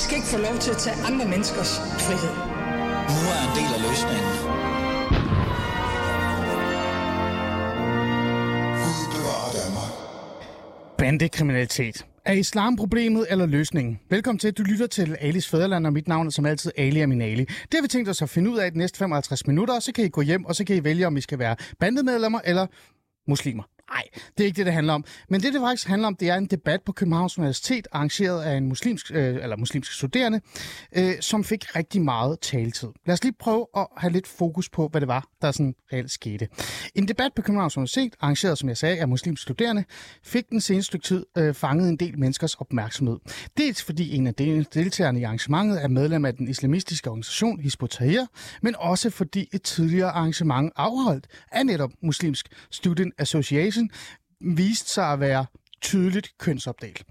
I skal ikke få lov til at tage andre menneskers frihed. Nu er en del af løsningen. Bandekriminalitet. Er islam problemet eller løsningen? Velkommen til, du lytter til Alis Fæderland, og mit navn er som altid Ali Aminali. Det har vi tænkt os at finde ud af de næste 55 minutter, og så kan I gå hjem, og så kan I vælge, om I skal være bandemedlemmer eller muslimer. Nej, det er ikke det, det handler om. Men det, det faktisk handler om, det er en debat på Københavns Universitet, arrangeret af en muslimsk, øh, eller muslimske studerende, øh, som fik rigtig meget taletid. Lad os lige prøve at have lidt fokus på, hvad det var, der sådan reelt skete. En debat på Københavns Universitet, arrangeret, som jeg sagde, af muslimske studerende, fik den seneste stykke tid øh, fanget en del menneskers opmærksomhed. Dels fordi en af deltagerne i arrangementet er medlem af den islamistiske organisation Hizbut Tahrir, men også fordi et tidligere arrangement afholdt af netop Muslimsk Student Association viste sig at være tydeligt kønsopdelt.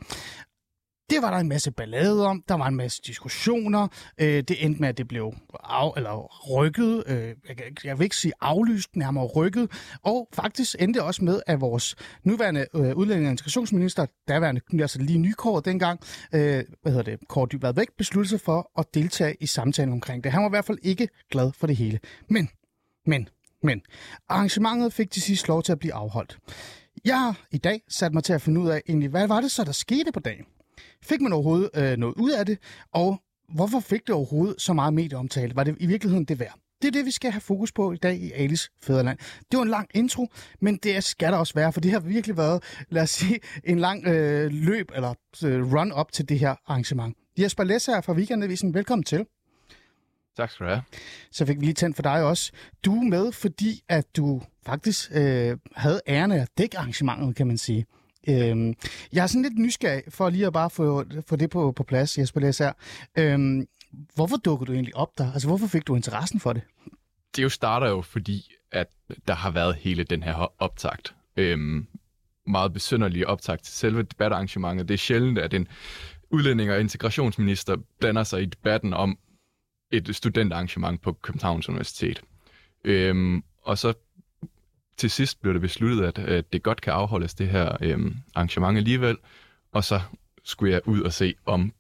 Det var der en masse ballade om, der var en masse diskussioner, øh, det endte med, at det blev af, eller rykket, øh, jeg, jeg vil ikke sige aflyst, nærmere rykket, og faktisk endte også med, at vores nuværende øh, udlænding- og integrationsminister, daværende, altså lige nykåret dengang, øh, hvad hedder det, Kåre Dybvad Væk, besluttede sig for at deltage i samtalen omkring det. Han var i hvert fald ikke glad for det hele. Men, men, men, arrangementet fik til sidst lov til at blive afholdt. Jeg har i dag sat mig til at finde ud af, egentlig, hvad var det så, der skete på dagen? Fik man overhovedet øh, noget ud af det? Og hvorfor fik det overhovedet så meget medieomtale? Var det i virkeligheden det værd? Det er det, vi skal have fokus på i dag i Alice Fæderland. Det var en lang intro, men det skal der også være, for det har virkelig været, lad os sige, en lang øh, løb eller øh, run-up til det her arrangement. Jesper Lesser fra Weekendavisen, velkommen til. Tak skal du have. Så fik vi lige tændt for dig også. Du er med, fordi at du faktisk øh, havde æren af at dække arrangementet, kan man sige. Øhm, jeg er sådan lidt nysgerrig for lige at bare få, få det på, på plads, Jesper Læsser. Øhm, hvorfor dukkede du egentlig op der? Altså, hvorfor fik du interessen for det? Det jo starter jo, fordi at der har været hele den her optakt. Øhm, meget besynderlige optakt til selve debatarrangementet. Det er sjældent, at en udlænding og integrationsminister blander sig i debatten om et studentarrangement på Københavns Universitet. Øhm, og så til sidst blev det besluttet, at, at det godt kan afholdes det her øhm, arrangement alligevel, og så skulle jeg ud og se om,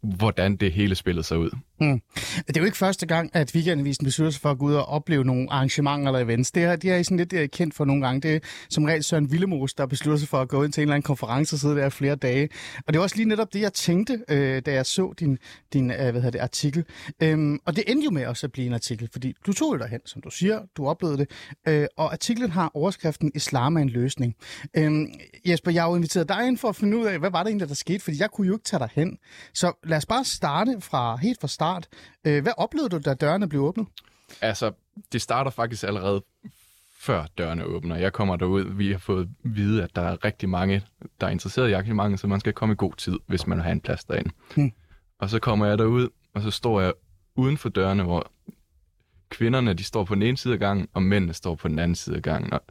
hvordan det hele spillede sig ud. Hmm. Det er jo ikke første gang, at Weekendavisen beslutter sig for at gå ud og opleve nogle arrangementer eller events. Det er, de er sådan lidt kendt for nogle gange. Det er som regel Søren Villemos, der beslutter sig for at gå ind til en eller anden konference og sidde der flere dage. Og det var også lige netop det, jeg tænkte, øh, da jeg så din, din øh, hvad hedder det, artikel. Øhm, og det endte jo med også at blive en artikel, fordi du tog det derhen, som du siger, du oplevede det. Øh, og artiklen har overskriften Islam er en løsning. Øhm, Jesper, jeg har jo inviteret dig ind for at finde ud af, hvad var det egentlig, der skete, fordi jeg kunne jo ikke tage dig hen. Så lad os bare starte fra helt fra start. Øh, hvad oplevede du, da dørene blev åbnet? Altså, det starter faktisk allerede før dørene åbner. Jeg kommer derud, vi har fået at vide, at der er rigtig mange, der er interesseret i arrangementet, så man skal komme i god tid, hvis man vil have en plads derinde. Hmm. Og så kommer jeg derud, og så står jeg uden for dørene, hvor kvinderne de står på den ene side af gangen, og mændene står på den anden side af gangen, og,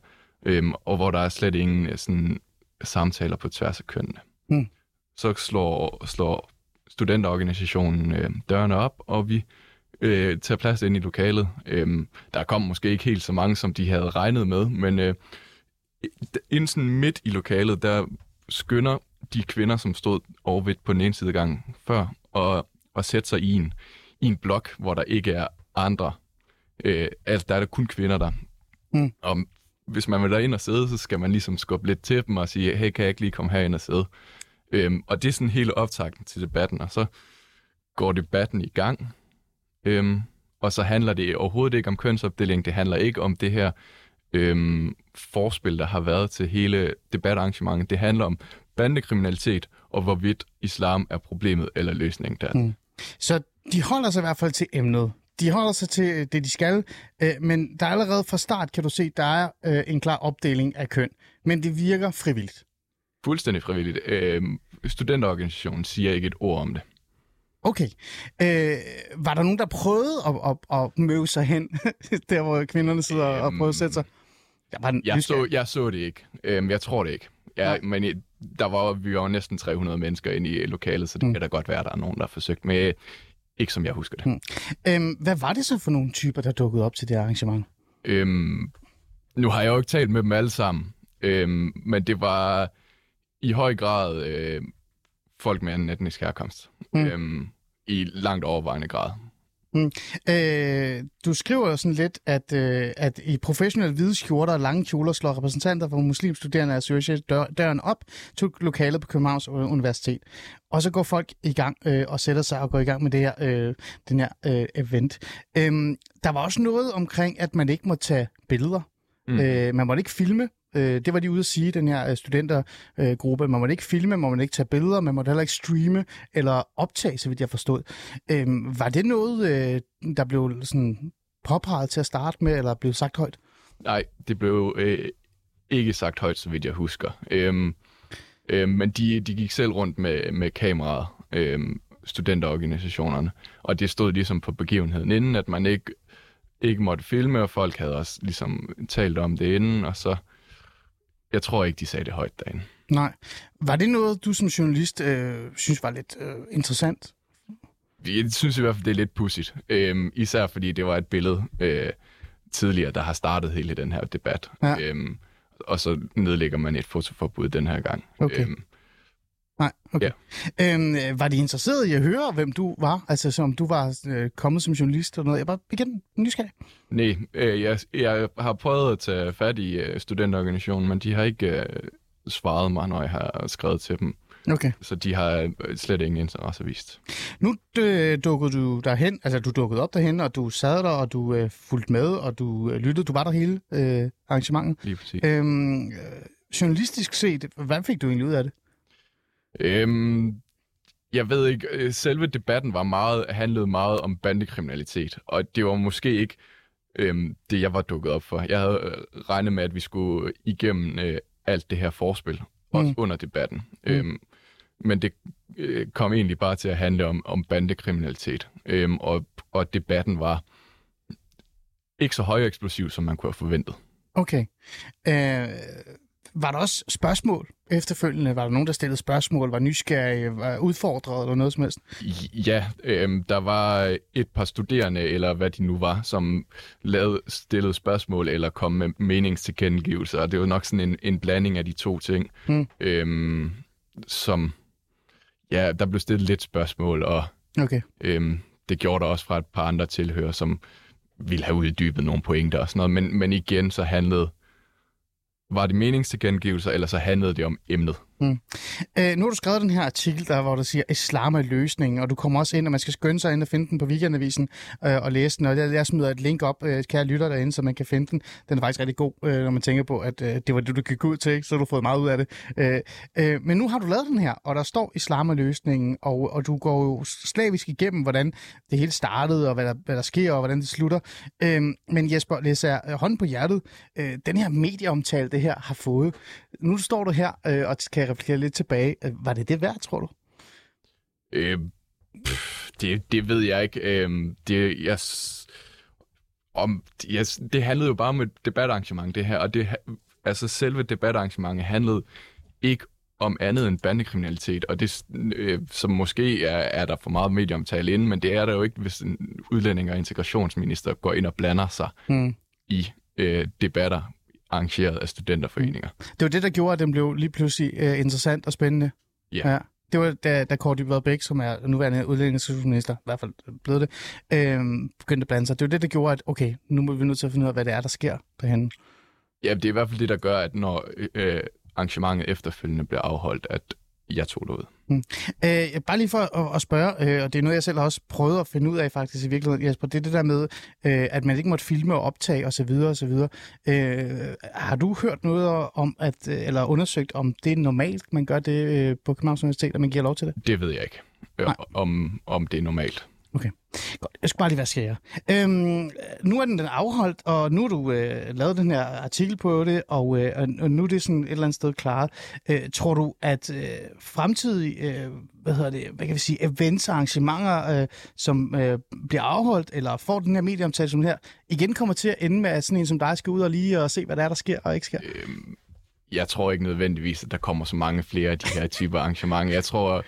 øhm, og hvor der er slet ingen sådan, samtaler på tværs af kønnene. Hmm. Så slår, slår studenterorganisationen øh, dørene op, og vi øh, tager plads ind i lokalet. Øh, der kom måske ikke helt så mange, som de havde regnet med, men øh, inden sådan midt i lokalet, der skynder de kvinder, som stod overvidt på den ene side gang før, og, og sætte sig i en, i en blok, hvor der ikke er andre. Øh, altså, der er der kun kvinder der. Mm. Og hvis man vil ind og sidde, så skal man ligesom skubbe lidt til dem og sige, hey, kan jeg ikke lige komme herind og sidde? Øhm, og det er sådan hele optakten til debatten, og så går debatten i gang. Øhm, og så handler det overhovedet ikke om kønsopdeling, det handler ikke om det her øhm, forspil, der har været til hele debatarrangementet. Det handler om bandekriminalitet, og hvorvidt islam er problemet eller løsningen der. Mm. Så de holder sig i hvert fald til emnet. De holder sig til det, de skal, øh, men der er allerede fra start, kan du se, der er øh, en klar opdeling af køn. Men det virker frivilligt. Fuldstændig frivilligt. Øh, studenterorganisationen siger ikke et ord om det. Okay. Øh, var der nogen, der prøvede at, at, at møde sig hen, der hvor kvinderne sidder øhm, og prøver at sætte sig? Jeg, var jeg, så, jeg så det ikke. Øhm, jeg tror det ikke. Jeg, men der var, vi var næsten 300 mennesker inde i lokalet, så det mm. kan da godt være, at der er nogen, der har forsøgt. Men ikke som jeg husker det. Mm. Øhm, hvad var det så for nogle typer, der dukkede op til det arrangement? Øhm, nu har jeg jo ikke talt med dem alle sammen, øhm, men det var i høj grad øh, folk med en etnisk herkomst. Mm. Øhm, i langt overvejende grad. Mm. Øh, du skriver jo sådan lidt, at, øh, at i professionelle hvide skjorter og lange kjoler slår repræsentanter for muslimstuderende Association dør, døren op til lokalet på Københavns Universitet. Og så går folk i gang øh, og sætter sig og går i gang med det her, øh, den her øh, event. Øh, der var også noget omkring, at man ikke må tage billeder. Mm. Øh, man måtte ikke filme. Øh, det var de ude at sige, den her øh, studentergruppe. man måtte ikke filme, man måtte ikke tage billeder, man måtte heller ikke streame eller optage, så vidt jeg forstod. Øh, var det noget, øh, der blev sådan påpeget til at starte med, eller blev sagt højt? Nej, det blev øh, ikke sagt højt, så vidt jeg husker. Øhm, øh, men de, de gik selv rundt med, med kameraet, øh, studenterorganisationerne, og det stod ligesom på begivenheden inden, at man ikke ikke måtte filme, og folk havde også ligesom talt om det inden, og så, jeg tror ikke, de sagde det højt derinde. Nej. Var det noget, du som journalist øh, synes var lidt øh, interessant? Jeg synes i hvert fald, det er lidt pudsigt. Øh, især fordi det var et billede øh, tidligere, der har startet hele den her debat. Ja. Øh, og så nedlægger man et fotoforbud den her gang. Okay. Øh, Nej, okay. Ja. Øhm, var de interesseret i at høre, hvem du var? Altså, som du var øh, kommet som journalist eller noget? Jeg bare igen nysgerrig. Nej, øh, jeg, jeg har prøvet at tage fat i øh, studenterorganisationen, men de har ikke øh, svaret mig, når jeg har skrevet til dem. Okay. Så de har øh, slet ingen interesse vist. Nu øh, dukkede du derhen, altså du dukkede op derhen, og du sad der, og du øh, fulgte med, og du øh, lyttede. Du var der hele øh, arrangementet. Lige præcis. Øhm, øh, journalistisk set, hvad fik du egentlig ud af det? Øhm, jeg ved ikke, øh, selve debatten var meget, handlede meget om bandekriminalitet, og det var måske ikke øhm, det, jeg var dukket op for. Jeg havde øh, regnet med, at vi skulle igennem øh, alt det her forspil, også mm. under debatten. Mm. Øhm, men det øh, kom egentlig bare til at handle om, om bandekriminalitet, øhm, og, og debatten var ikke så højeksplosiv, som man kunne have forventet. Okay. Øh, var der også spørgsmål efterfølgende? Var der nogen, der stillede spørgsmål, var nysgerrige, var udfordret eller noget som helst? Ja, øh, der var et par studerende, eller hvad de nu var, som lavede, stillede spørgsmål eller kom med meningstilkendegivelser, og det var nok sådan en, en blanding af de to ting, hmm. øh, som, ja, der blev stillet lidt spørgsmål, og okay. øh, det gjorde der også fra et par andre tilhører, som ville have uddybet nogle pointer og sådan noget, men, men igen så handlede var det meningstilkendegivelser, eller så handlede det om emnet. Mm. Øh, nu har du skrevet den her artikel, der, hvor du siger, islam er løsningen, og du kommer også ind, og man skal skynde sig ind og finde den på Weekendavisen øh, og læse den, og jeg, jeg smider et link op, øh, kære lytter derinde, så man kan finde den. Den er faktisk rigtig god, øh, når man tænker på, at øh, det var det, du gik ud til, så har du fået meget ud af det. Øh, øh, men nu har du lavet den her, og der står islam er løsningen, og, og du går jo slavisk igennem, hvordan det hele startede, og hvad der, hvad der sker, og hvordan det slutter. Øh, men Jesper, læser jeg hånden på hjertet, øh, den her medieomtale, det her har fået. Nu står du her øh, og kan reflektere lidt tilbage. Øh, var det det værd, tror du? Øh, pff, det, det ved jeg ikke. Øh, det, jeg, om, jeg, det handlede jo bare om et debatarrangement, det her. Og det, altså selve debatarrangementet handlede ikke om andet end bandekriminalitet, og det, øh, som måske er, er der for meget medieomtale inde, men det er der jo ikke, hvis en udlænding og integrationsminister går ind og blander sig hmm. i øh, debatter arrangeret af studenterforeninger. Det var det, der gjorde, at den blev lige pludselig uh, interessant og spændende. Ja. ja. Det var da, da Kåre Dybvad Bæk, som er nuværende udlændingsminister, i hvert fald blevet det, øh, begyndte at blande sig. Det var det, der gjorde, at okay, nu må vi nødt til at finde ud af, hvad det er, der sker derhen. Ja, det er i hvert fald det, der gør, at når øh, arrangementet efterfølgende bliver afholdt, at jeg tog det ud. Mm. Øh, bare lige for at, at spørge, øh, og det er noget, jeg selv har også prøvet at finde ud af faktisk i virkeligheden, Jesper, det er det der med, øh, at man ikke måtte filme og optage osv. osv. Øh, har du hørt noget om, at, øh, eller undersøgt, om det er normalt, man gør det øh, på Københavns Universitet, at man giver lov til det? Det ved jeg ikke, øh, om, om det er normalt. Okay, godt. Jeg skal bare lige være skære. Øhm, nu er den, den afholdt, og nu har du øh, lavet den her artikel på det, og, øh, og nu er det sådan et eller andet sted klaret. Øh, tror du, at øh, fremtidige øh, hvad hedder det, hvad kan vi sige, events og arrangementer, øh, som øh, bliver afholdt, eller får den her medieomtale som her, igen kommer til at ende med, at sådan en som dig skal ud og lige og se, hvad der er, der sker og ikke sker? Øhm, jeg tror ikke nødvendigvis, at der kommer så mange flere af de her typer arrangementer. Jeg tror,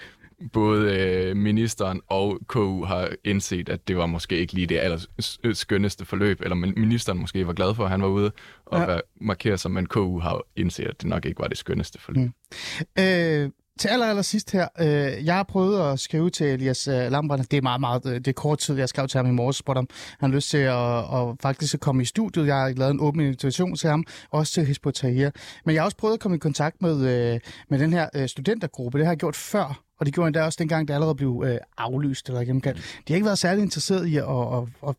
både øh, ministeren og KU har indset, at det var måske ikke lige det aller skønneste forløb, eller ministeren måske var glad for, at han var ude og ja. markere sig, men KU har indset, at det nok ikke var det skønneste forløb. Mm. Øh, til aller, aller sidst her. Øh, jeg har prøvet at skrive til Elias øh, Lambrand. Det er meget, meget øh, det er kort tid. Jeg skrev til ham i morges, spurgte om han har lyst til at, at faktisk komme i studiet. Jeg har lavet en åben invitation til ham, også til Hizbo Tahir. Men jeg har også prøvet at komme i kontakt med, øh, med den her øh, studentergruppe. Det har jeg gjort før, og det gjorde endda også dengang, det allerede blev øh, aflyst eller gennemkaldt. De har ikke været særlig interesseret i at, at, at, at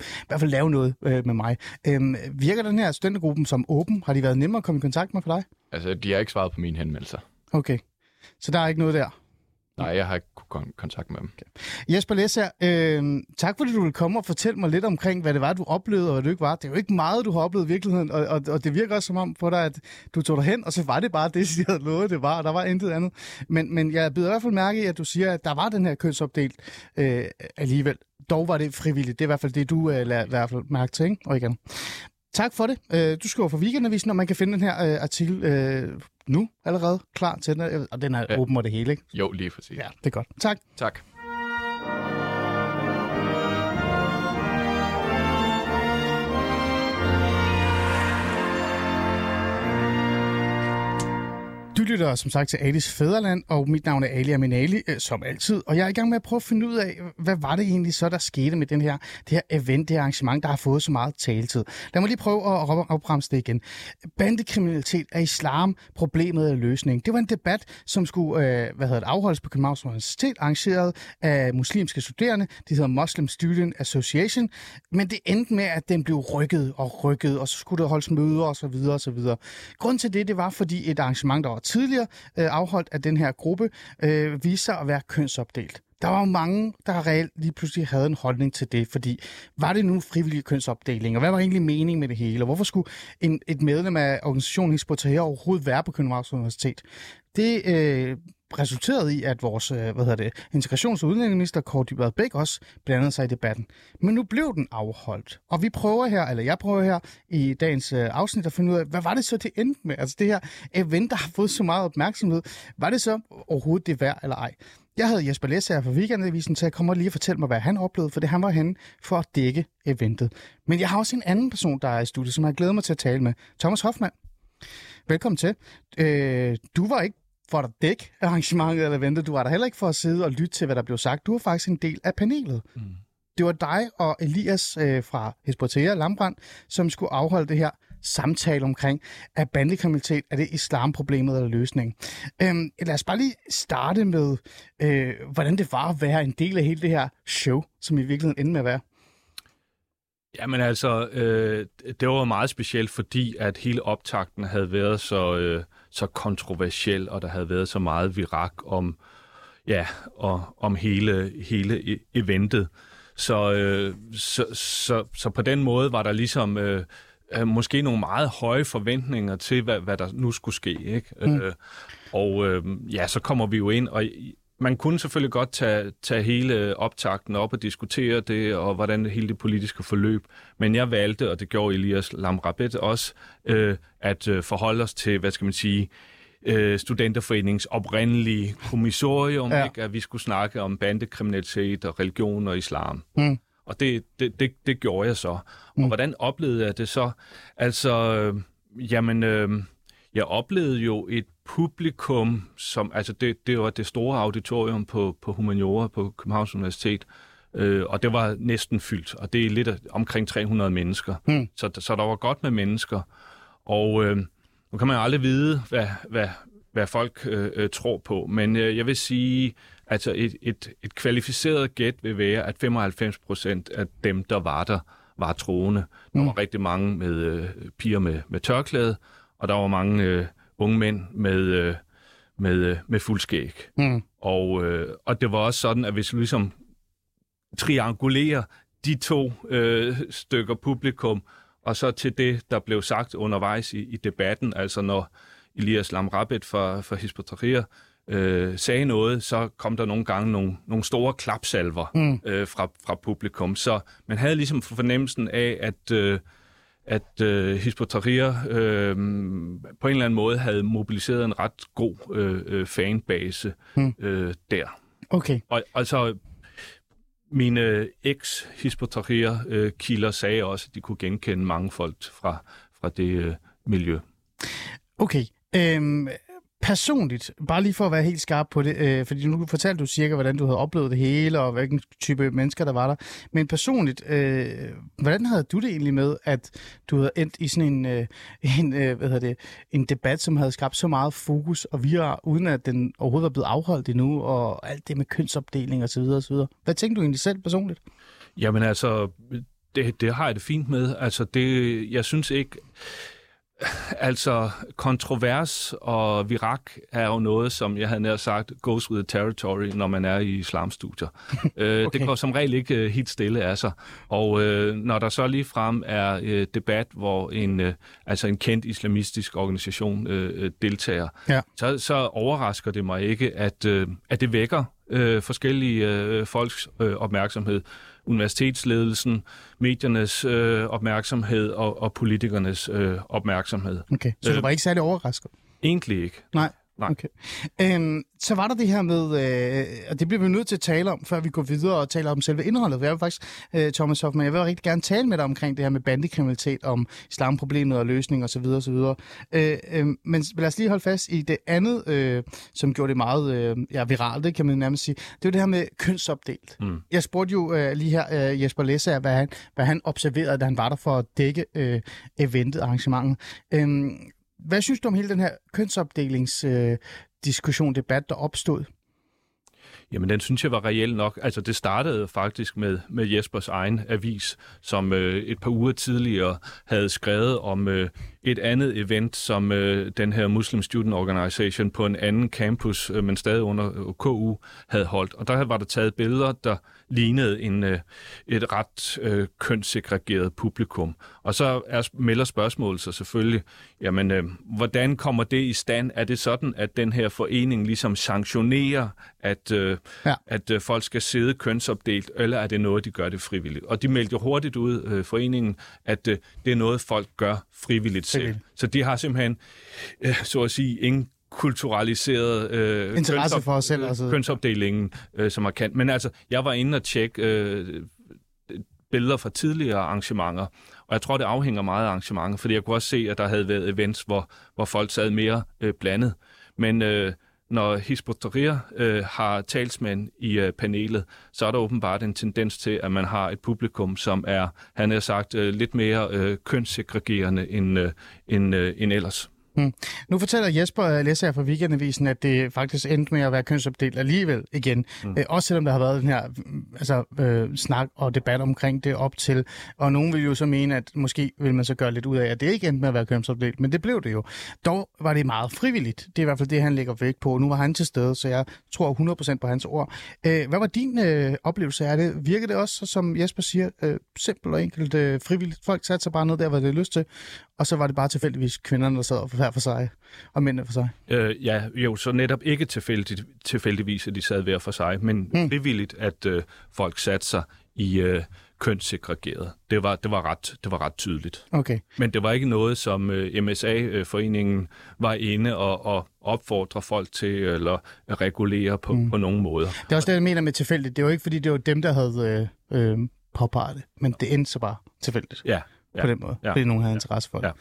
i hvert fald lave noget øh, med mig. Øhm, virker den her studentergruppen som åben? Har de været nemmere at komme i kontakt med for dig? Altså, de har ikke svaret på mine henvendelser. Okay, så der er ikke noget der? Nej, jeg har ikke kontakt med dem. Okay. Jesper Lesser, øh, tak fordi du vil komme og fortælle mig lidt omkring, hvad det var, du oplevede, og hvad det ikke var. Det er jo ikke meget, du har oplevet i virkeligheden, og, og, og det virker også som om på dig, at du tog dig hen, og så var det bare det, jeg havde lovet, det var, og der var intet andet. Men, men jeg byder i hvert fald mærke i, at du siger, at der var den her kønsopdelt øh, alligevel. Dog var det frivilligt. Det er i hvert fald det, du øh, lader i hvert fald mærke til, ikke? Og igen. Tak for det. Øh, du skriver for Weekendavisen, og man kan finde den her øh, artikel øh, nu allerede klar til den. Og den er ja. åben og det hele, ikke? Jo, lige præcis. Ja, det er godt. Tak. Tak. Du lytter som sagt til Alis Fæderland, og mit navn er Ali Aminali, øh, som altid. Og jeg er i gang med at prøve at finde ud af, hvad var det egentlig så, der skete med den her, det her event, det her arrangement, der har fået så meget taletid. Lad mig lige prøve at opbremse det igen. Bandekriminalitet er islam, problemet er løsning. Det var en debat, som skulle øh, hvad hedder det, afholdes på Københavns Universitet, arrangeret af muslimske studerende. Det hedder Muslim Student Association. Men det endte med, at den blev rykket og rykket, og så skulle der holdes møder og så videre og så videre. Grunden til det, det var fordi et arrangement, der var tidligere øh, afholdt af den her gruppe, øh, viste sig at være kønsopdelt. Der var jo mange, der reelt lige pludselig havde en holdning til det, fordi var det nu frivillige kønsopdeling, og hvad var egentlig meningen med det hele, og hvorfor skulle en, et medlem af organisationen Hispotaher overhovedet være på Københavns Universitet? Det øh, resulteret i, at vores øh, hvad hedder det, integrations- og udlændingeminister Kåre Dybvad Bæk også blandede sig i debatten. Men nu blev den afholdt, og vi prøver her, eller jeg prøver her i dagens øh, afsnit at finde ud af, hvad var det så, det endte med? Altså det her event, der har fået så meget opmærksomhed, var det så overhovedet det værd eller ej? Jeg havde Jesper her fra Weekendavisen til at komme og lige og fortælle mig, hvad han oplevede, for det han var henne for at dække eventet. Men jeg har også en anden person, der er i studiet, som jeg glæder mig til at tale med. Thomas Hoffmann. Velkommen til. Øh, du var ikke for at dække arrangementet eller eventet. Du var der heller ikke for at sidde og lytte til, hvad der blev sagt. Du var faktisk en del af panelet. Mm. Det var dig og Elias øh, fra Hesbotea Lambrand, som skulle afholde det her samtale omkring, at bandekriminalitet er det islamproblemet eller løsningen. Øhm, lad os bare lige starte med, øh, hvordan det var at være en del af hele det her show, som i virkeligheden endte med at være. Jamen altså, øh, det var meget specielt, fordi at hele optakten havde været så, øh, så kontroversiel, og der havde været så meget virak om, ja, og, om hele, hele e-, eventet. Så, øh, så, så, så på den måde var der ligesom øh, øh, måske nogle meget høje forventninger til, hvad, hvad der nu skulle ske. Ikke? Mm. Øh, og øh, ja, så kommer vi jo ind, og man kunne selvfølgelig godt tage, tage hele optakten op og diskutere det, og hvordan det hele det politiske forløb. Men jeg valgte, og det gjorde Elias Lamrabet også, øh, at øh, forholde os til, hvad skal man sige, øh, studenterforeningens oprindelige kommissorium, ja. ikke? at vi skulle snakke om bandekriminalitet og religion og islam. Mm. Og det, det, det, det gjorde jeg så. Mm. Og hvordan oplevede jeg det så? Altså, øh, jamen, øh, jeg oplevede jo et publikum, som, altså det, det var det store auditorium på, på Humaniora på Københavns Universitet, øh, og det var næsten fyldt, og det er lidt omkring 300 mennesker. Mm. Så, så der var godt med mennesker. Og øh, nu kan man jo aldrig vide, hvad, hvad, hvad folk øh, øh, tror på, men øh, jeg vil sige, altså et, et, et kvalificeret gæt vil være, at 95 procent af dem, der var der, var troende. Der mm. var rigtig mange med øh, piger med, med tørklæde, og der var mange øh, unge mænd med, øh, med, øh, med fuld skæg. Mm. Og, øh, og det var også sådan, at hvis vi ligesom triangulerer de to øh, stykker publikum, og så til det, der blev sagt undervejs i, i debatten, altså når Elias Lamrabet fra, fra Hisbutterier øh, sagde noget, så kom der nogle gange nogle, nogle store klapsalver mm. øh, fra, fra publikum. Så man havde ligesom fornemmelsen af, at, øh, at øh, Hisbutterier øh, på en eller anden måde havde mobiliseret en ret god øh, øh fanbase mm. øh, der. Okay. Og altså, mine eks hisbutterier øh, kilder sagde også, at de kunne genkende mange folk fra, fra det øh, miljø. Okay. Øhm, personligt, bare lige for at være helt skarp på det, øh, fordi nu fortalte du cirka, hvordan du havde oplevet det hele, og hvilken type mennesker der var der. Men personligt, øh, hvordan havde du det egentlig med, at du havde endt i sådan en, øh, en, øh, hvad hedder det, en debat, som havde skabt så meget fokus og virer, uden at den overhovedet var blevet afholdt endnu, og alt det med kønsopdeling osv. osv. Hvad tænkte du egentlig selv personligt? Jamen altså, det, det har jeg det fint med. Altså, det, jeg synes ikke... Altså, kontrovers og virak er jo noget, som jeg havde nær sagt, goes with the territory, når man er i islamstudier. øh, Okay. Det går som regel ikke øh, helt stille af sig. Og øh, når der så lige frem er øh, debat, hvor en, øh, altså en kendt islamistisk organisation øh, deltager, Ja. så, så overrasker det mig ikke, at, øh, at det vækker øh, forskellige øh, folks øh, opmærksomhed. Universitetsledelsen, mediernes øh, opmærksomhed og, og politikernes øh, opmærksomhed. Okay. Så du Øh. var ikke særlig overrasket? Egentlig ikke. Nej. Nej. Okay. Øhm, så var der det her med, øh, og det bliver vi nødt til at tale om, før vi går videre og taler om selve indholdet. Jeg vil faktisk, øh, Thomas Hoffmann, jeg vil rigtig gerne tale med dig omkring det her med bandekriminalitet, om islamproblemet og løsning osv. osv. Øh, øh, men lad os lige holde fast i det andet, øh, som gjorde det meget øh, ja, viralt, det kan man nærmest sige. Det er det her med kønsopdelt. Mm. Jeg spurgte jo øh, lige her øh, Jesper Læsser, hvad han, hvad han observerede, da han var der for at dække øh, eventet, arrangementet. Øhm, hvad synes du om hele den her kønsopdelingsdiskussion, øh, diskussion, debat, der opstod? Jamen, den synes jeg var reelt nok. Altså, det startede faktisk med, med Jespers egen avis, som øh, et par uger tidligere havde skrevet om øh, et andet event, som øh, den her Muslim Student Organization på en anden campus, øh, men stadig under øh, KU, havde holdt. Og der var der taget billeder, der lignede en, øh, et ret øh, kønssegregeret publikum. Og så er, melder spørgsmålet sig selvfølgelig, jamen, øh, hvordan kommer det i stand? Er det sådan, at den her forening ligesom sanktionerer, at, øh, Ja. at øh, folk skal sidde kønsopdelt, eller er det noget, de gør det frivilligt? Og de meldte hurtigt ud, øh, foreningen, at øh, det er noget, folk gør frivilligt selv. Så de har simpelthen, øh, så at sige, ingen kulturaliseret øh, Interesse for os selv, altså. kønsopdelingen, øh, som er kendt. Men altså, jeg var inde og tjekke øh, billeder fra tidligere arrangementer, og jeg tror, det afhænger meget af arrangementet, fordi jeg kunne også se, at der havde været events, hvor, hvor folk sad mere øh, blandet. Men øh, når Hizb øh, har talsmænd i øh, panelet, så er der åbenbart en tendens til, at man har et publikum, som er, han har sagt, øh, lidt mere øh, kønssegregerende end, øh, end, øh, end ellers. Nu fortæller Jesper øh, læser jeg fra Weekendavisen, at det faktisk endte med at være kønsopdelt alligevel igen. Mm. Øh, også selvom der har været den her mm, altså, øh, snak og debat omkring det op til. Og nogen vil jo så mene, at måske vil man så gøre lidt ud af, at det ikke endte med at være kønsopdelt. Men det blev det jo. Dog var det meget frivilligt. Det er i hvert fald det, han lægger vægt på. Nu var han til stede, så jeg tror 100% på hans ord. Øh, hvad var din øh, oplevelse af det? Virker det også, som Jesper siger, øh, simpelt og enkelt øh, frivilligt? Folk satte sig bare ned der, hvor det lyst til. Og så var det bare tilfældigvis kvinderne, der sad hver for sig, og mændene for sig. Øh, ja, jo, så netop ikke tilfældigt, tilfældigvis, at de sad hver for sig, men Mm. mm. frivilligt, at øh, folk satte sig i øh, kønssegregeret. Det var, det, var ret, det var ret tydeligt. Okay. Men det var ikke noget, som øh, MSA-foreningen var inde og, og opfordre folk til, eller regulere på, mm. på nogen måder. Det er også det, jeg mener med tilfældigt. Det var ikke, fordi det var dem, der havde øh, øh, påpeget det, men det endte så bare tilfældigt Ja, ja. på den måde, ja. ja. fordi nogen havde interesse for det.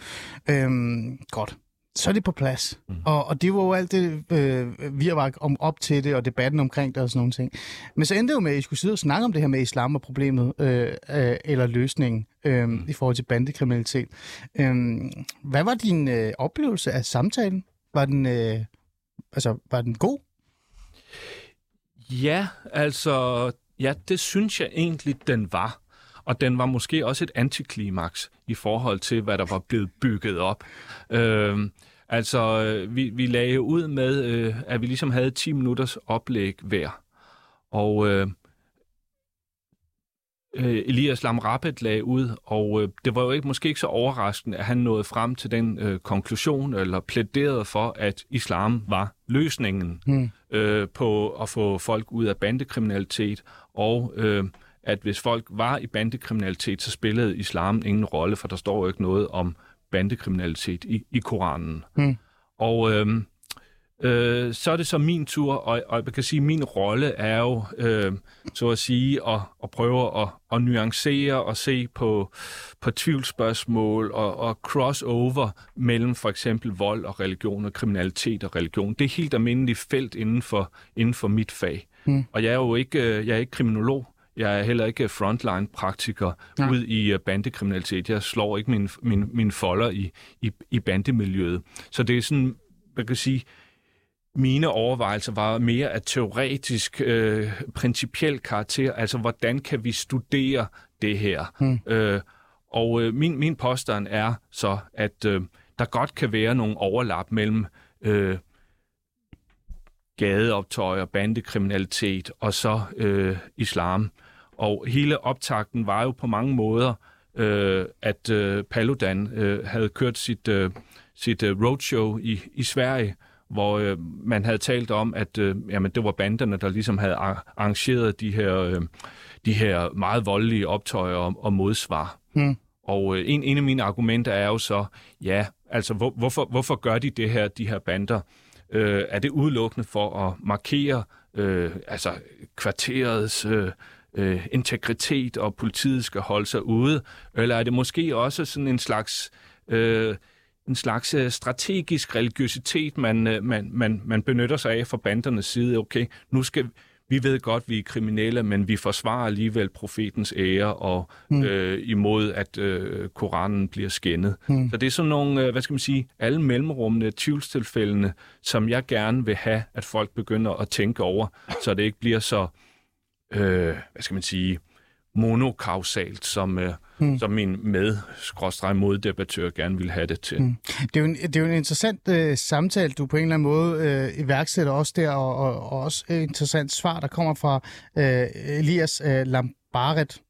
Ja. Øhm, godt. Så er det på plads. Mm. Og, og det var jo alt det øh, virvak om op til det, og debatten omkring det og sådan nogle ting. Men så endte det jo med, at I skulle sidde og snakke om det her med islam og problemet, øh, øh, eller løsningen, øh, mm. i forhold til bandekriminalitet. Øh, hvad var din øh, oplevelse af samtalen? Var den, øh, altså, var den god? Ja, altså, ja, det synes jeg egentlig, den var. Og den var måske også et antiklimaks i forhold til, hvad der var blevet bygget op. Øhm, altså, øh, vi, vi lagde ud med, øh, at vi ligesom havde 10 minutters oplæg hver. Og øh, øh, Elias Lamrapet lagde ud, og øh, det var jo ikke, måske ikke så overraskende, at han nåede frem til den øh, konklusion, eller plæderede for, at islam var løsningen Hmm. øh, på at få folk ud af bandekriminalitet, og øh, at hvis folk var i bandekriminalitet, så spillede islam ingen rolle, for der står jo ikke noget om bandekriminalitet i, i Koranen. Hmm. Og øh, Øh, så er det så min tur, og, og jeg kan sige, at min rolle er jo, øh, så at sige, at, at prøve at, at nuancere og se på, på tvivlsspørgsmål og, og crossover mellem for eksempel vold og religion og kriminalitet og religion. Det er helt almindeligt felt inden for, inden for mit fag. Mm. Og jeg er jo ikke, øh, jeg er ikke kriminolog. Jeg er heller ikke frontline-praktiker ja. ud i øh, bandekriminalitet. Jeg slår ikke min, min, min folder i, i, i bandemiljøet. Så det er sådan, man kan sige, mine overvejelser var mere af teoretisk, øh, principiel karakter. Altså, hvordan kan vi studere det her? Hmm. Øh, og øh, min, min påstand er så, at øh, der godt kan være nogle overlap mellem øh, gadeoptøjer, bandekriminalitet og så øh, islam. Og hele optakten var jo på mange måder, øh, at øh, Paludan øh, havde kørt sit, øh, sit øh, roadshow i, i Sverige, hvor øh, man havde talt om, at øh, jamen, det var banderne, der ligesom havde arrangeret de her, øh, de her meget voldelige optøjer og, og modsvar. Hmm. Og øh, en, en af mine argumenter er jo så, ja, altså hvor, hvorfor, hvorfor gør de det her, de her bander? Øh, er det udelukkende for at markere øh, altså kvarterets øh, øh, integritet, og politiet skal holde sig ude? Eller er det måske også sådan en slags... Øh, en slags øh, strategisk religiøsitet, man, øh, man, man, man benytter sig af fra bandernes side. Okay, nu skal vi ved godt, vi er kriminelle, men vi forsvarer alligevel profetens ære og mm. øh, imod, at øh, Koranen bliver skændet. Mm. Så det er sådan nogle, øh, hvad skal man sige, alle mellemrummende tvivlstilfældene, som jeg gerne vil have, at folk begynder at tænke over, så det ikke bliver så, øh, hvad skal man sige, monokausalt, som, øh, mm. som min med moddebattør gerne vil have det til. Mm. Det, er jo en, det er jo en interessant øh, samtale, du på en eller anden måde øh, iværksætter også der, og, og, og også et interessant svar, der kommer fra øh, Elias øh, Lambaret.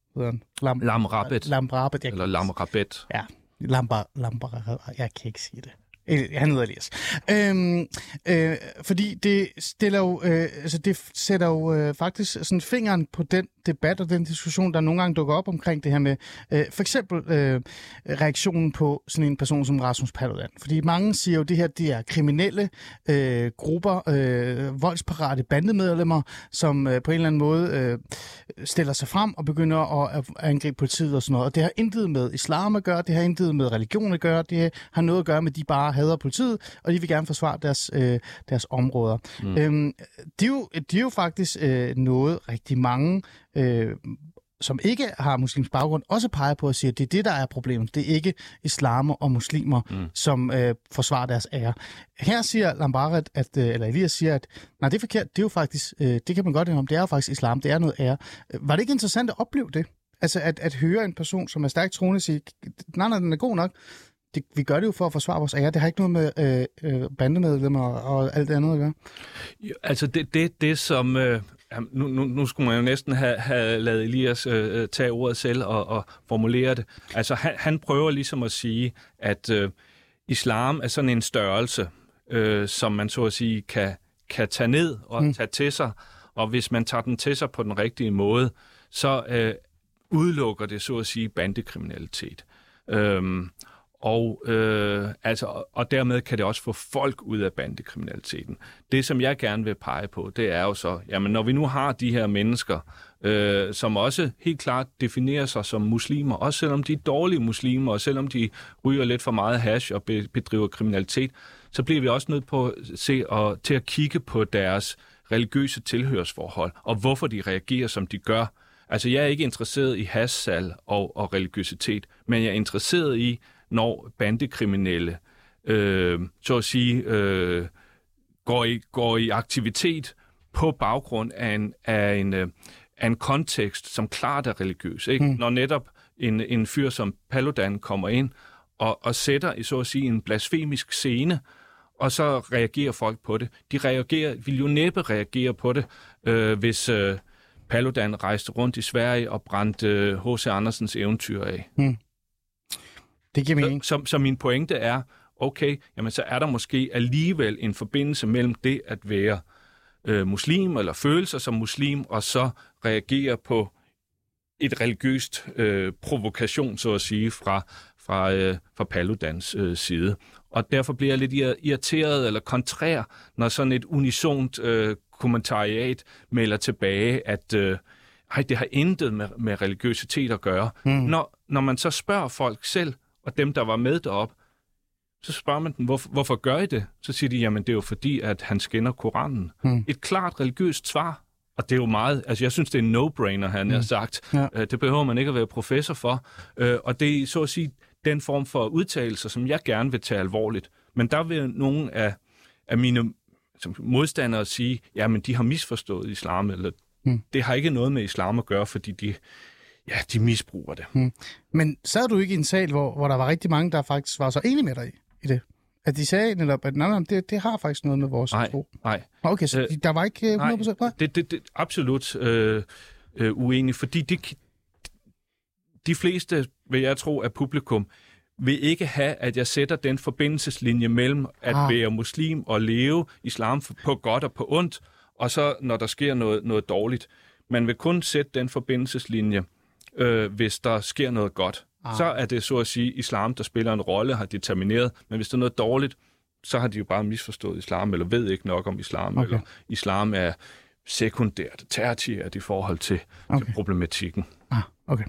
Lam, Lamrabet. Lamrabet. Eller Lamrabet. Ja, Lambar, Lambar, jeg kan ikke sige det. Han hedder Elias. Øhm, øh, fordi det stiller jo, øh, altså det sætter jo øh, faktisk sådan fingeren på den debat og den diskussion, der nogle gange dukker op omkring det her med øh, for eksempel øh, reaktionen på sådan en person som Rasmus Paludan. Fordi mange siger jo, at det her det er kriminelle øh, grupper, øh, voldsparate bandemedlemmer, som øh, på en eller anden måde øh, stiller sig frem og begynder at, at angribe politiet og sådan noget. Og det har intet med islam at gøre, det har intet med religion at gøre, det har noget at gøre med, de bare hader politiet, og de vil gerne forsvare deres, øh, deres områder. Mm. Øhm, det, er jo, det er jo faktisk øh, noget, rigtig mange øh, som ikke har muslimsk baggrund, også peger på at sige, at det er det, der er problemet. Det er ikke islamer og muslimer, mm. som øh, forsvarer deres ære. Her siger Lambaret, at, øh, eller Elias siger, at nej, det er forkert. Det er jo faktisk, øh, det kan man godt om, det er jo faktisk islam, det er noget ære. Var det ikke interessant at opleve det? Altså at, at høre en person, som er stærkt troende, sige, nej, nej, den er god nok, det, vi gør det jo for at forsvare vores ære. Det har ikke noget med øh, øh, bandemedlemmer og alt det andet at gøre. Jo, altså det, det, det som... Øh, nu, nu, nu skulle man jo næsten have, have lavet Elias øh, tage ordet selv og, og formulere det. Altså han, han prøver ligesom at sige, at øh, islam er sådan en størrelse, øh, som man så at sige kan, kan tage ned og mm. tage til sig. Og hvis man tager den til sig på den rigtige måde, så øh, udelukker det så at sige bandekriminalitet. Øhm, og, øh, altså, og dermed kan det også få folk ud af bandekriminaliteten. Det, som jeg gerne vil pege på, det er jo så, jamen når vi nu har de her mennesker, øh, som også helt klart definerer sig som muslimer, også selvom de er dårlige muslimer, og selvom de ryger lidt for meget hash og bedriver kriminalitet, så bliver vi også nødt på at se og, til at kigge på deres religiøse tilhørsforhold, og hvorfor de reagerer, som de gør. Altså, jeg er ikke interesseret i hashsal og, og religiøsitet, men jeg er interesseret i, når bandekriminelle, øh, så at sige, øh, går, i, går i aktivitet på baggrund af en, af en, øh, af en kontekst, som klart er religiøs. Ikke? Mm. Når netop en, en fyr som Paludan kommer ind og, og sætter i så at sige en blasfemisk scene, og så reagerer folk på det. De reagerer, vil jo næppe reagere på det, øh, hvis øh, Paludan rejste rundt i Sverige og brændte H.C. Øh, Andersens eventyr af. Mm. Det giver mening. Så, så, så min pointe er, okay, jamen så er der måske alligevel en forbindelse mellem det at være øh, muslim eller føle sig som muslim, og så reagere på et religiøst øh, provokation, så at sige, fra, fra, øh, fra Paludans øh, side. og derfor bliver jeg lidt ir- irriteret eller kontrær, når sådan et unisont øh, kommentariat melder tilbage, at øh, ej, det har intet med, med religiøsitet at gøre. Mm. Når, når man så spørger folk selv, og dem, der var med derop, så spørger man dem, hvorfor, hvorfor gør I det? Så siger de, jamen det er jo fordi, at han skinner Koranen. Mm. Et klart religiøst svar, og det er jo meget, altså jeg synes, det er en no-brainer, han mm. har sagt. Ja. Øh, det behøver man ikke at være professor for. Øh, og det er så at sige den form for udtalelser, som jeg gerne vil tage alvorligt. Men der vil nogle af, af mine som modstandere sige, jamen de har misforstået islam, eller mm. det har ikke noget med islam at gøre, fordi de, ja, de misbruger det. Mm. Men sad du ikke i en sal, hvor, hvor der var rigtig mange, der faktisk var så enige med dig i, i det? At de sagde netop, at nej, nej, det, det har faktisk noget med vores Nej, tro. nej. Okay, så Øh, der var ikke øh, 100%? Nej. Det, det, det absolut øh, øh, uenig, fordi det, de fleste, vil jeg tro, af publikum, vil ikke have, at jeg sætter den forbindelseslinje mellem at ah. være muslim og leve islam på godt og på ondt, og så når der sker noget, noget dårligt. Man vil kun sætte den forbindelseslinje, øh, hvis der sker noget godt. Ah. Så er det så at sige islam, der spiller en rolle, har determineret. Men hvis der er noget dårligt, så har de jo bare misforstået islam, eller ved ikke nok om islam, Okay. eller islam er sekundært, tertiært i forhold til, okay. til problematikken. Ah, okay.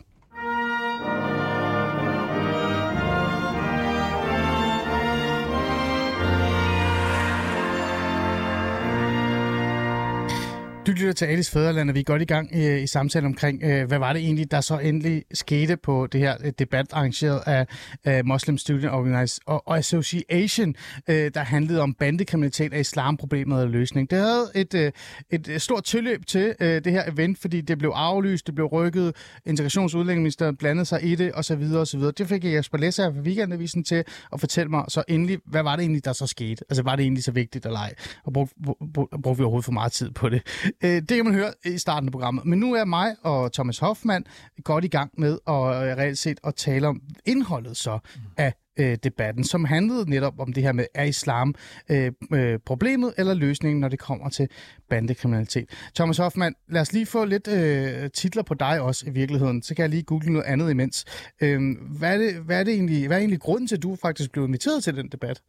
Du lytter til Alice Fæderland, og vi er godt i gang øh, i samtalen omkring, øh, hvad var det egentlig, der så endelig skete på det her øh, debat arrangeret af øh, Muslim Student Organization og Association, øh, der handlede om bandekriminalitet af islamproblemet og løsning. Det havde et, øh, et øh, stort tilløb til øh, det her event, fordi det blev aflyst, det blev rykket, integrationsudlændingeministeren blandede sig i det, osv. osv. Det fik jeg Jesper Læsser fra Weekendavisen til at fortælle mig så endelig, hvad var det egentlig, der så skete? Altså, var det egentlig så vigtigt eller ej? Og brugte, brugte, brug vi overhovedet for meget tid på det? Øh, det kan man høre i starten af programmet. Men nu er mig og Thomas Hoffmann godt i gang med at øh, reelt set at tale om indholdet så af øh, debatten, som handlede netop om det her med, er islam øh, øh, problemet eller løsningen, når det kommer til bandekriminalitet. Thomas Hoffmann, lad os lige få lidt øh, titler på dig også i virkeligheden. Så kan jeg lige google noget andet imens. Øh, hvad, er det, hvad, er det egentlig, hvad er egentlig grunden til, at du faktisk blev inviteret til den debat?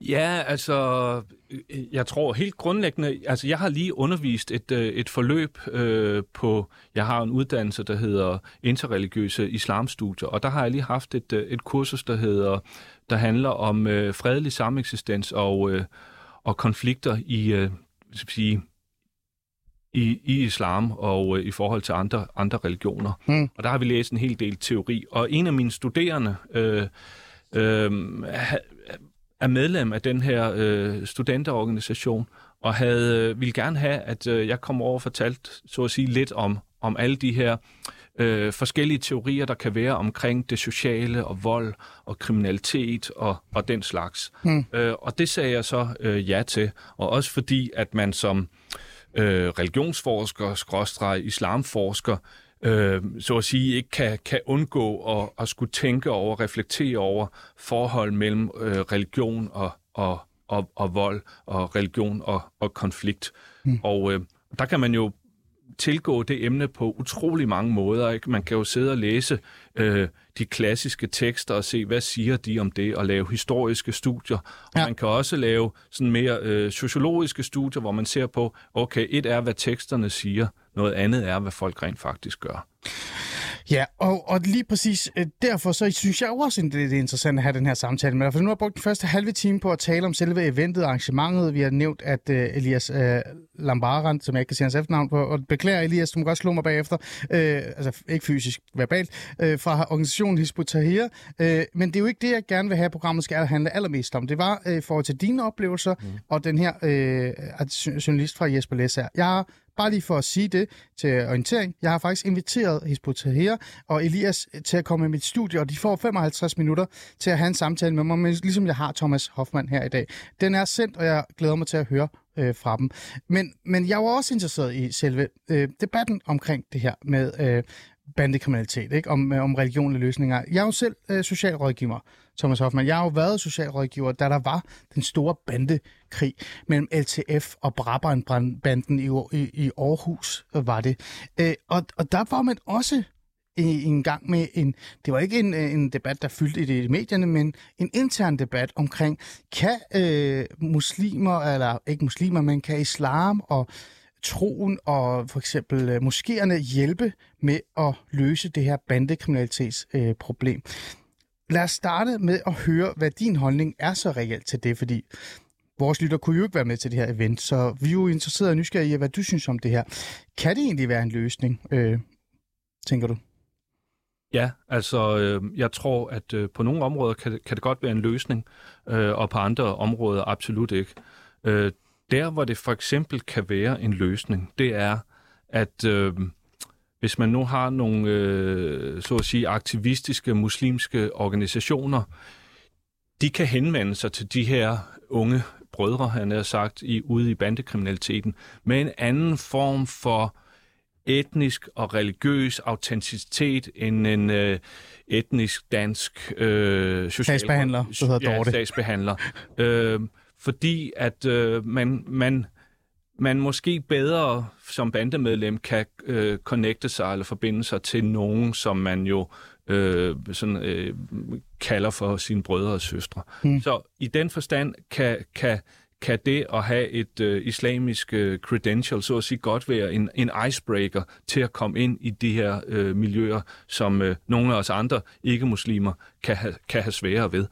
Ja, altså, øh, jeg tror helt grundlæggende, altså jeg har lige undervist et, øh, et forløb øh, på, jeg har en uddannelse, der hedder interreligiøse islamstudier, og der har jeg lige haft et, øh, et kursus, der hedder, der handler om øh, fredelig sameksistens og, øh, og konflikter i, øh, skal sige, i, i islam og øh, i forhold til andre, andre religioner. Mm. Og der har vi læst en hel del teori. Og en af mine studerende øh, øh, er medlem af den her øh, studenterorganisation, og havde øh, ville gerne have, at øh, jeg kom over og fortalte, så at sige, lidt om, om alle de her øh, forskellige teorier, der kan være omkring det sociale og vold og kriminalitet og, og den slags. Hmm. Øh, og det sagde jeg så øh, ja til, og også fordi, at man som øh, religionsforsker, skråstreg, islamforsker, øh, så at sige, ikke kan, kan undgå at, at skulle tænke over, reflektere over forhold mellem øh, religion og, og, og, og vold, og religion og, og konflikt. Mm. Og øh, der kan man jo tilgå det emne på utrolig mange måder. Ikke? Man kan jo sidde og læse øh, de klassiske tekster og se, hvad siger de om det, og lave historiske studier. Og Ja. man kan også lave sådan mere øh, sociologiske studier, hvor man ser på, okay, et er, hvad teksterne siger, noget andet er, hvad folk rent faktisk gør. Ja, og, og lige præcis øh, derfor så synes jeg jo også, at det er interessant at have den her samtale med dig. For nu har jeg brugt den første halve time på at tale om selve eventet og arrangementet. Vi har nævnt, at uh, Elias uh, Lambaran, som jeg ikke kan sige hans efternavn på, og beklager Elias, du må godt slå mig bagefter, uh, altså ikke fysisk, verbalt, uh, fra organisationen Hizb ut-Tahrir. Uh, men det er jo ikke det, jeg gerne vil have, at programmet skal handle allermest om. Det var uh, forhold til dine oplevelser, mm. og den her uh, journalist fra Jesper Læsser. Jeg har Bare lige for at sige det til orientering. Jeg har faktisk inviteret Hizbo Tahir og Elias øh, til at komme i mit studie, og de får 55 minutter til at have en samtale med mig, men ligesom jeg har Thomas Hoffmann her i dag. Den er sendt, og jeg glæder mig til at høre øh, fra dem. Men, men jeg var også interesseret i selve øh, debatten omkring det her med øh, bandekriminalitet, ikke? Om, øh, om religion og løsninger. Jeg er jo selv øh, socialrådgiver, Thomas Hoffmann. Jeg har jo været socialrådgiver, da der var den store bandekrig mellem LTF og Brabrand-banden i, i, i Aarhus, var det. Øh, og, og der var man også en gang med en, det var ikke en, øh, en debat, der fyldte i de medierne, men en intern debat omkring, kan øh, muslimer, eller ikke muslimer, men kan islam og troen og for eksempel øh, moskéerne hjælpe med at løse det her bandekriminalitetsproblem? Øh, problem? Lad os starte med at høre, hvad din holdning er så reelt til det, fordi vores lytter kunne jo ikke være med til det her event, så vi er jo interesserede og nysgerrige i, hvad du synes om det her. Kan det egentlig være en løsning, øh, tænker du? Ja, altså øh, jeg tror, at øh, på nogle områder kan det, kan det godt være en løsning, øh, og på andre områder absolut ikke. Øh, der, hvor det for eksempel kan være en løsning, det er, at øh, hvis man nu har nogle, øh, så at sige, aktivistiske muslimske organisationer, de kan henvende sig til de her unge brødre, han har sagt, i, ude i bandekriminaliteten, med en anden form for etnisk og religiøs autenticitet end en øh, etnisk dansk øh, social... Sagsbehandler, så hedder ja, sagsbehandler. øh, fordi at øh, man, man, man måske bedre som bandemedlem kan øh, connecte sig eller forbinde sig til nogen, som man jo øh, sådan, øh, kalder for sine brødre og søstre. Hmm. Så i den forstand kan, kan, kan det at have et øh, islamisk øh, credential, så at sige, godt være en, en icebreaker til at komme ind i de her øh, miljøer, som øh, nogle af os andre ikke-muslimer kan, ha, kan have sværere ved.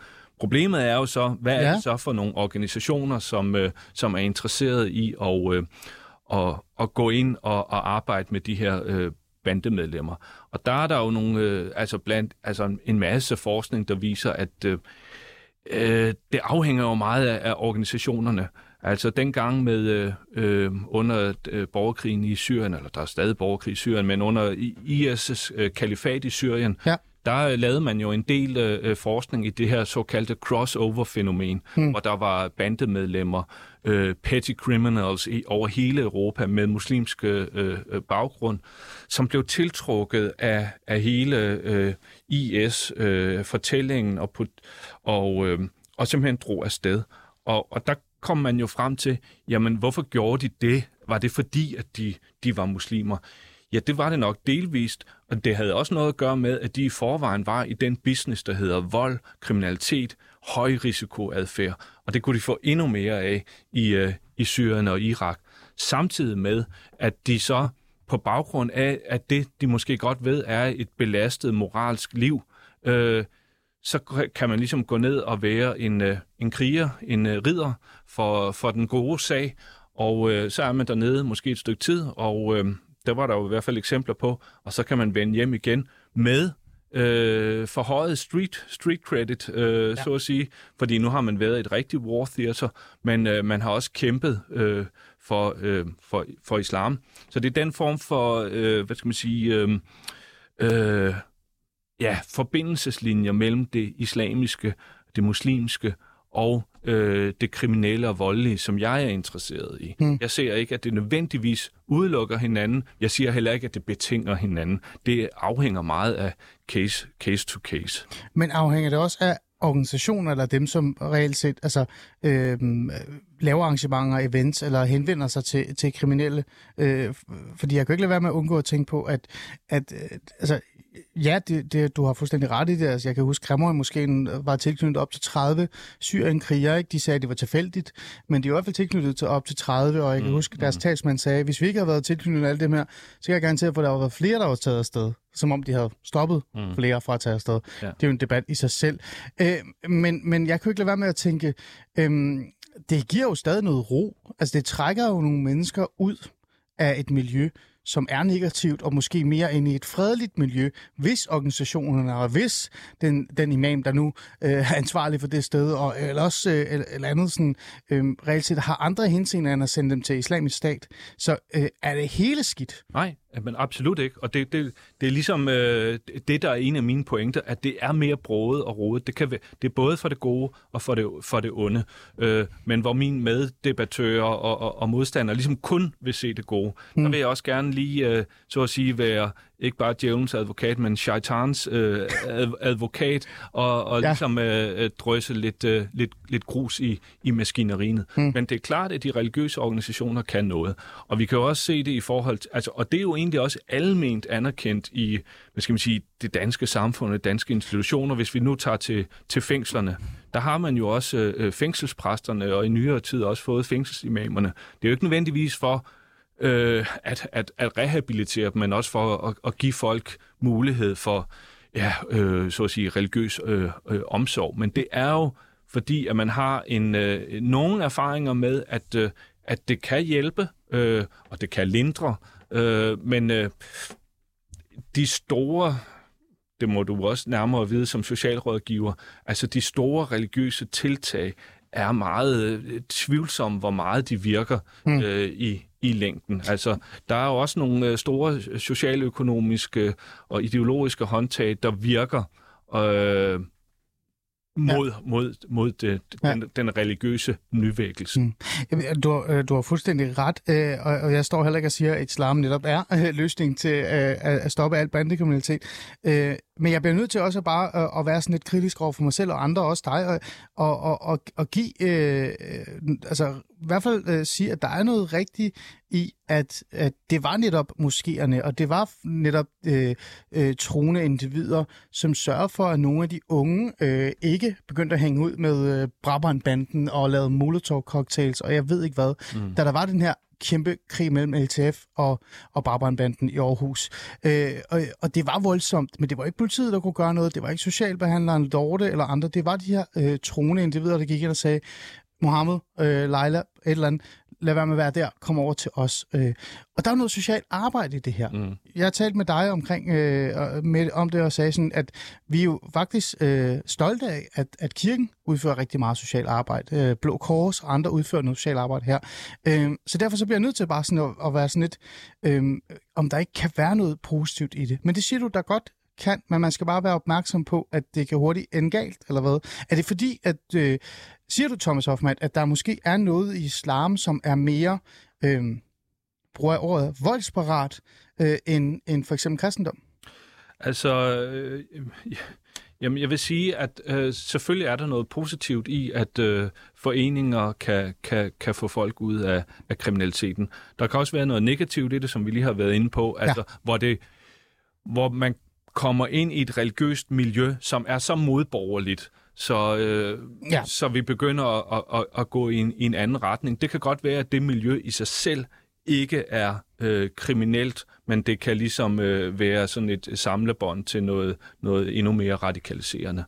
Problemet er jo så, hvad ja. er det så for nogle organisationer, som, øh, som er interesseret i at, øh, at, at gå ind og, og arbejde med de her øh, bandemedlemmer. Og der er der jo nogle, øh, altså blandt, altså en masse forskning, der viser, at øh, øh, det afhænger jo meget af, af organisationerne. Altså dengang med øh, øh, under øh, borgerkrigen i Syrien, eller der er stadig borgerkrig i Syrien, men under IS' øh, kalifat i Syrien, ja der lavede man jo en del øh, forskning i det her såkaldte crossover-fænomen, hmm. hvor der var bandemedlemmer, øh, petty criminals i, over hele Europa med muslimsk øh, øh, baggrund, som blev tiltrukket af, af hele øh, IS-fortællingen øh, og, put, og, øh, og simpelthen drog afsted. Og, og der kom man jo frem til, jamen hvorfor gjorde de det? Var det fordi, at de, de var muslimer? Ja, det var det nok delvist, og det havde også noget at gøre med, at de i forvejen var i den business, der hedder vold, kriminalitet, højrisikoadfærd, og det kunne de få endnu mere af i, øh, i Syrien og Irak. Samtidig med, at de så på baggrund af, at det, de måske godt ved, er et belastet moralsk liv, øh, så kan man ligesom gå ned og være en, øh, en kriger, en øh, ridder for, for den gode sag, og øh, så er man dernede måske et stykke tid, og øh, der var der jo i hvert fald eksempler på, og så kan man vende hjem igen med øh, forhøjet street, street credit, øh, ja. så at sige, fordi nu har man været et rigtigt war theater, men øh, man har også kæmpet øh, for, øh, for, for islam. Så det er den form for, øh, hvad skal man sige, øh, øh, ja, forbindelseslinjer mellem det islamiske, det muslimske og øh, det kriminelle og voldelige, som jeg er interesseret i. Hmm. Jeg ser ikke, at det nødvendigvis udelukker hinanden. Jeg siger heller ikke, at det betinger hinanden. Det afhænger meget af case, case to case. Men afhænger det også af organisationer, eller dem, som reelt set altså, øh, laver arrangementer, events, eller henvender sig til, til kriminelle. Øh, fordi jeg kan ikke lade være med at undgå at tænke på, at, at øh, altså, Ja, det, det, du har fuldstændig ret i det. Altså, jeg kan huske, at måske var tilknyttet op til 30 syrienkrigere. Ikke? De sagde, at det var tilfældigt, men de er i hvert fald tilknyttet til op til 30, og jeg kan mm, huske, at deres mm. talsmand sagde, at hvis vi ikke havde været tilknyttet alt det her, så kan jeg garantere at der var flere, der var taget afsted. Som om de havde stoppet mm. flere fra at tage afsted. Ja. Det er jo en debat i sig selv. Øh, men, men jeg kan ikke lade være med at tænke, øh, det giver jo stadig noget ro. Altså, det trækker jo nogle mennesker ud af et miljø, som er negativt, og måske mere ind i et fredeligt miljø, hvis organisationerne og hvis den, den imam, der nu øh, er ansvarlig for det sted, og, eller også øh, eller, andet sådan, øh, reelt set har andre hensigter end at sende dem til islamisk stat. Så øh, er det hele skidt? Nej, men absolut ikke. Og det, det, det er ligesom øh, det, der er en af mine pointer, at det er mere broet og rodet. Det, kan være, det er både for det gode og for det, for det onde. Øh, men hvor min meddebattører og, og, og modstandere ligesom kun vil se det gode, mm. der vil jeg også gerne lige, øh, så at sige, være ikke bare djævelens advokat, men shaitans øh, ad- advokat, og, og Ja. ligesom øh, øh, drøse lidt, øh, lidt, lidt grus i, i maskineriet. Mm. Men det er klart, at de religiøse organisationer kan noget. Og vi kan jo også se det i forhold til, altså, og det er jo egentlig også alment anerkendt i, hvad skal man sige, det danske samfund, de danske institutioner. Hvis vi nu tager til, til fængslerne, der har man jo også øh, fængselspræsterne, og i nyere tid også fået fængselsimamerne. Det er jo ikke nødvendigvis for øh, at, at, at rehabilitere dem, men også for at, at give folk mulighed for, ja, øh, så at sige, religiøs øh, øh, omsorg. Men det er jo fordi, at man har en øh, nogle erfaringer med, at, øh, at det kan hjælpe, øh, og det kan lindre, øh, men øh, de store det må du også nærmere vide som socialrådgiver, altså de store religiøse tiltag er meget øh, tvivlsomme, hvor meget de virker mm. øh, i, i længden. Altså, der er jo også nogle øh, store socialøkonomiske og ideologiske håndtag, der virker øh, mod, ja. mod, mod det, den, ja. den religiøse nyvækkelse. Mm. Jamen, Du, øh, du har fuldstændig ret, øh, og og jeg står heller ikke og siger, at islam netop er øh, løsningen til øh, at stoppe alt bandekriminalitet. Øh, Men jeg bliver nødt til også bare at- at være sådan lidt kritisk over for mig selv og andre, også dig, og, og, og, og, og give, øh, øh, altså i hvert fald øh, sige, at der er noget rigtigt i, at, at det var netop moskéerne, og det var netop øh, øh, troende individer, som sørger for, at nogle af de unge øh, ikke begyndte at hænge ud med øh, Brabantbanden og lavede Molotov-cocktails, og jeg ved ikke hvad. Mm. Da der var den her kæmpe krig mellem LTF og, og Brabantbanden i Aarhus. Øh, og, og det var voldsomt, men det var ikke politiet, der kunne gøre noget. Det var ikke socialbehandleren Dorte eller andre. Det var de her øh, troende individer, der gik ind og sagde, Mohammed, øh, Leila, et eller andet, lad være med at være der, kom over til os. Øh, og der er noget socialt arbejde i det her. Mm. Jeg har talt med dig omkring øh, med, om det og sagde sådan, at vi er jo faktisk øh, stolte af, at, at kirken udfører rigtig meget socialt arbejde. Øh, Blå Kors og andre udfører noget socialt arbejde her. Øh, så derfor så bliver jeg nødt til bare sådan at, at være sådan lidt, øh, om der ikke kan være noget positivt i det. Men det siger du, der godt kan, men man skal bare være opmærksom på, at det kan hurtigt ende galt, eller hvad? Er det fordi, at, øh, siger du, Thomas Hoffmann, at der måske er noget i islam, som er mere, øh, bruger jeg ordet, voldsparat, øh, end, end for eksempel kristendom? Altså, øh, jamen jeg vil sige, at øh, selvfølgelig er der noget positivt i, at øh, foreninger kan, kan, kan få folk ud af, af kriminaliteten. Der kan også være noget negativt i det, som vi lige har været inde på, altså, hvor, det, hvor man kommer ind i et religiøst miljø, som er så modborgerligt, så, øh, Ja. så vi begynder at, at, at gå i en, i en anden retning. Det kan godt være, at det miljø i sig selv ikke er øh, kriminelt, men det kan ligesom øh, være sådan et samlebånd til noget, noget endnu mere radikaliserende.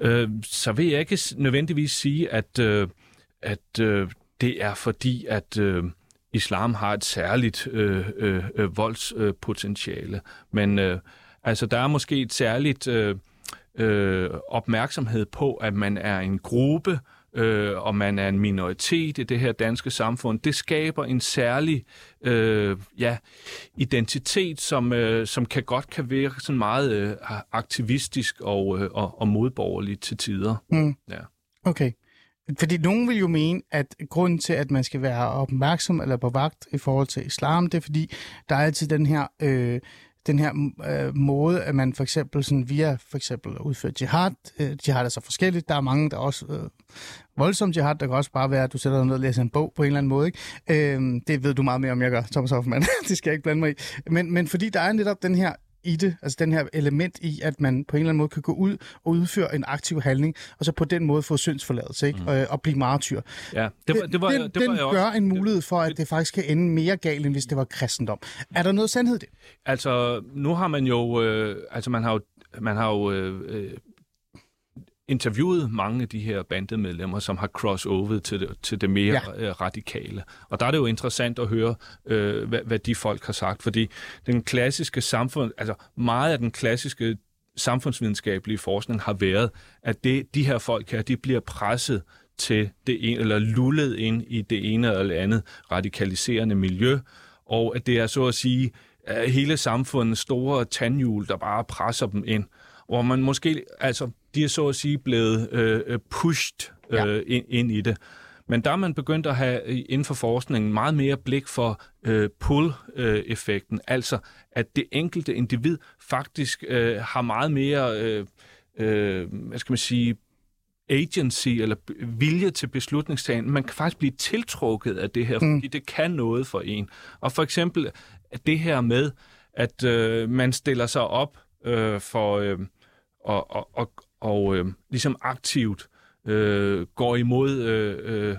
Øh, så vil jeg ikke nødvendigvis sige, at, øh, at øh, det er fordi, at øh, islam har et særligt øh, øh, øh, voldspotentiale. Men øh, altså, der er måske et særligt øh, øh, opmærksomhed på, at man er en gruppe, øh, og man er en minoritet i det her danske samfund, det skaber en særlig øh, ja, identitet, som, øh, som kan godt kan virke sådan meget øh, aktivistisk og, øh, og, og modborgerlig til tider. Mm. Ja. Okay. Fordi nogen vil jo mene, at grunden til, at man skal være opmærksom eller på vagt i forhold til islam, det er fordi, der er altid den her, øh, den her øh, måde, at man for eksempel sådan via for eksempel udfører jihad. Øh, jihad er så forskelligt. Der er mange, der også øh, voldsom jihad. Der kan også bare være, at du sætter dig ned og læser en bog på en eller anden måde. Ikke? Øh, det ved du meget mere om, jeg gør, Thomas Hoffmann. det skal jeg ikke blande mig i. Men, men fordi der er netop den her i det, altså den her element i, at man på en eller anden måde kan gå ud og udføre en aktiv handling, og så på den måde få syndsforladelse, ikke? Mm. Og, og blive martyr. Ja, det var, det var, den det den var jeg også. gør en mulighed for, at det faktisk kan ende mere galt, end hvis det var kristendom. Er der noget sandhed i det? Altså, nu har man jo, øh, altså man har jo, man har jo øh, øh, interviewet mange af de her bandemedlemmer, som har crossover til det, til det mere Ja. ja. øh, radikale. Og der er det jo interessant at høre, øh, hvad, hvad de folk har sagt, fordi den klassiske samfund, altså meget af den klassiske samfundsvidenskabelige forskning har været, at det, de her folk her, de bliver presset til det ene, eller lullet ind i det ene eller andet radikaliserende miljø, og at det er så at sige øh, hele samfundets store tandhjul, der bare presser dem ind. Hvor man måske, altså, de er så at sige blevet øh, øh, pushed øh, Ja. ind, ind i det. Men der er man begyndt at have øh, inden for forskningen meget mere blik for øh, pull-effekten, altså at det enkelte individ faktisk øh, har meget mere, øh, øh, hvad skal man sige, agency eller vilje til beslutningstagen. Man kan faktisk blive tiltrukket af det her, mm. fordi det kan noget for en. Og for eksempel det her med, at øh, man stiller sig op øh, for øh, og, og, og, og øh, ligesom aktivt øh, går imod øh,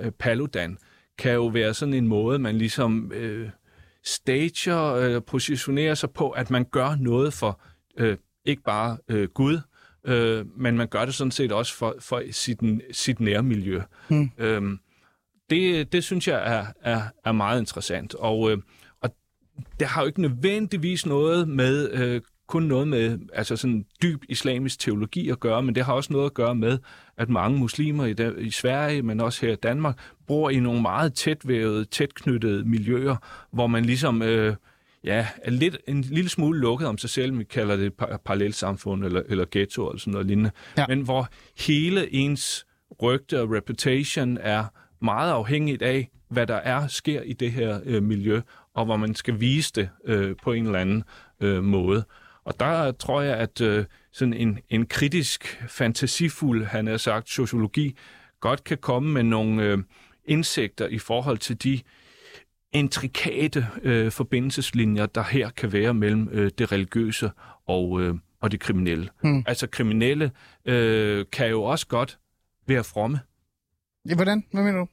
øh, Paludan, kan jo være sådan en måde, man ligesom øh, stager, øh, positionerer sig på, at man gør noget for øh, ikke bare øh, Gud, øh, men man gør det sådan set også for, for sit, sit nærmiljø. Mm. Øhm, det, det synes jeg er, er, er meget interessant, og, øh, og det har jo ikke nødvendigvis noget med øh, kun noget med altså sådan dyb islamisk teologi at gøre, men det har også noget at gøre med, at mange muslimer i, der, i Sverige, men også her i Danmark, bor i nogle meget tætvævede, tætknyttede miljøer, hvor man ligesom øh, ja, er lidt, en lille smule lukket om sig selv, vi kalder det par- parallelsamfund eller, eller ghetto eller sådan noget lignende, ja. men hvor hele ens rygte og reputation er meget afhængigt af, hvad der er, sker i det her øh, miljø, og hvor man skal vise det øh, på en eller anden øh, måde. Og der tror jeg, at øh, sådan en, en kritisk, fantasifuld, han har sagt, sociologi, godt kan komme med nogle øh, indsigter i forhold til de intrikate øh, forbindelseslinjer, der her kan være mellem øh, det religiøse og, øh, og det kriminelle. Hmm. Altså kriminelle øh, kan jo også godt være fromme. Ja, hvordan? Hvad mener du?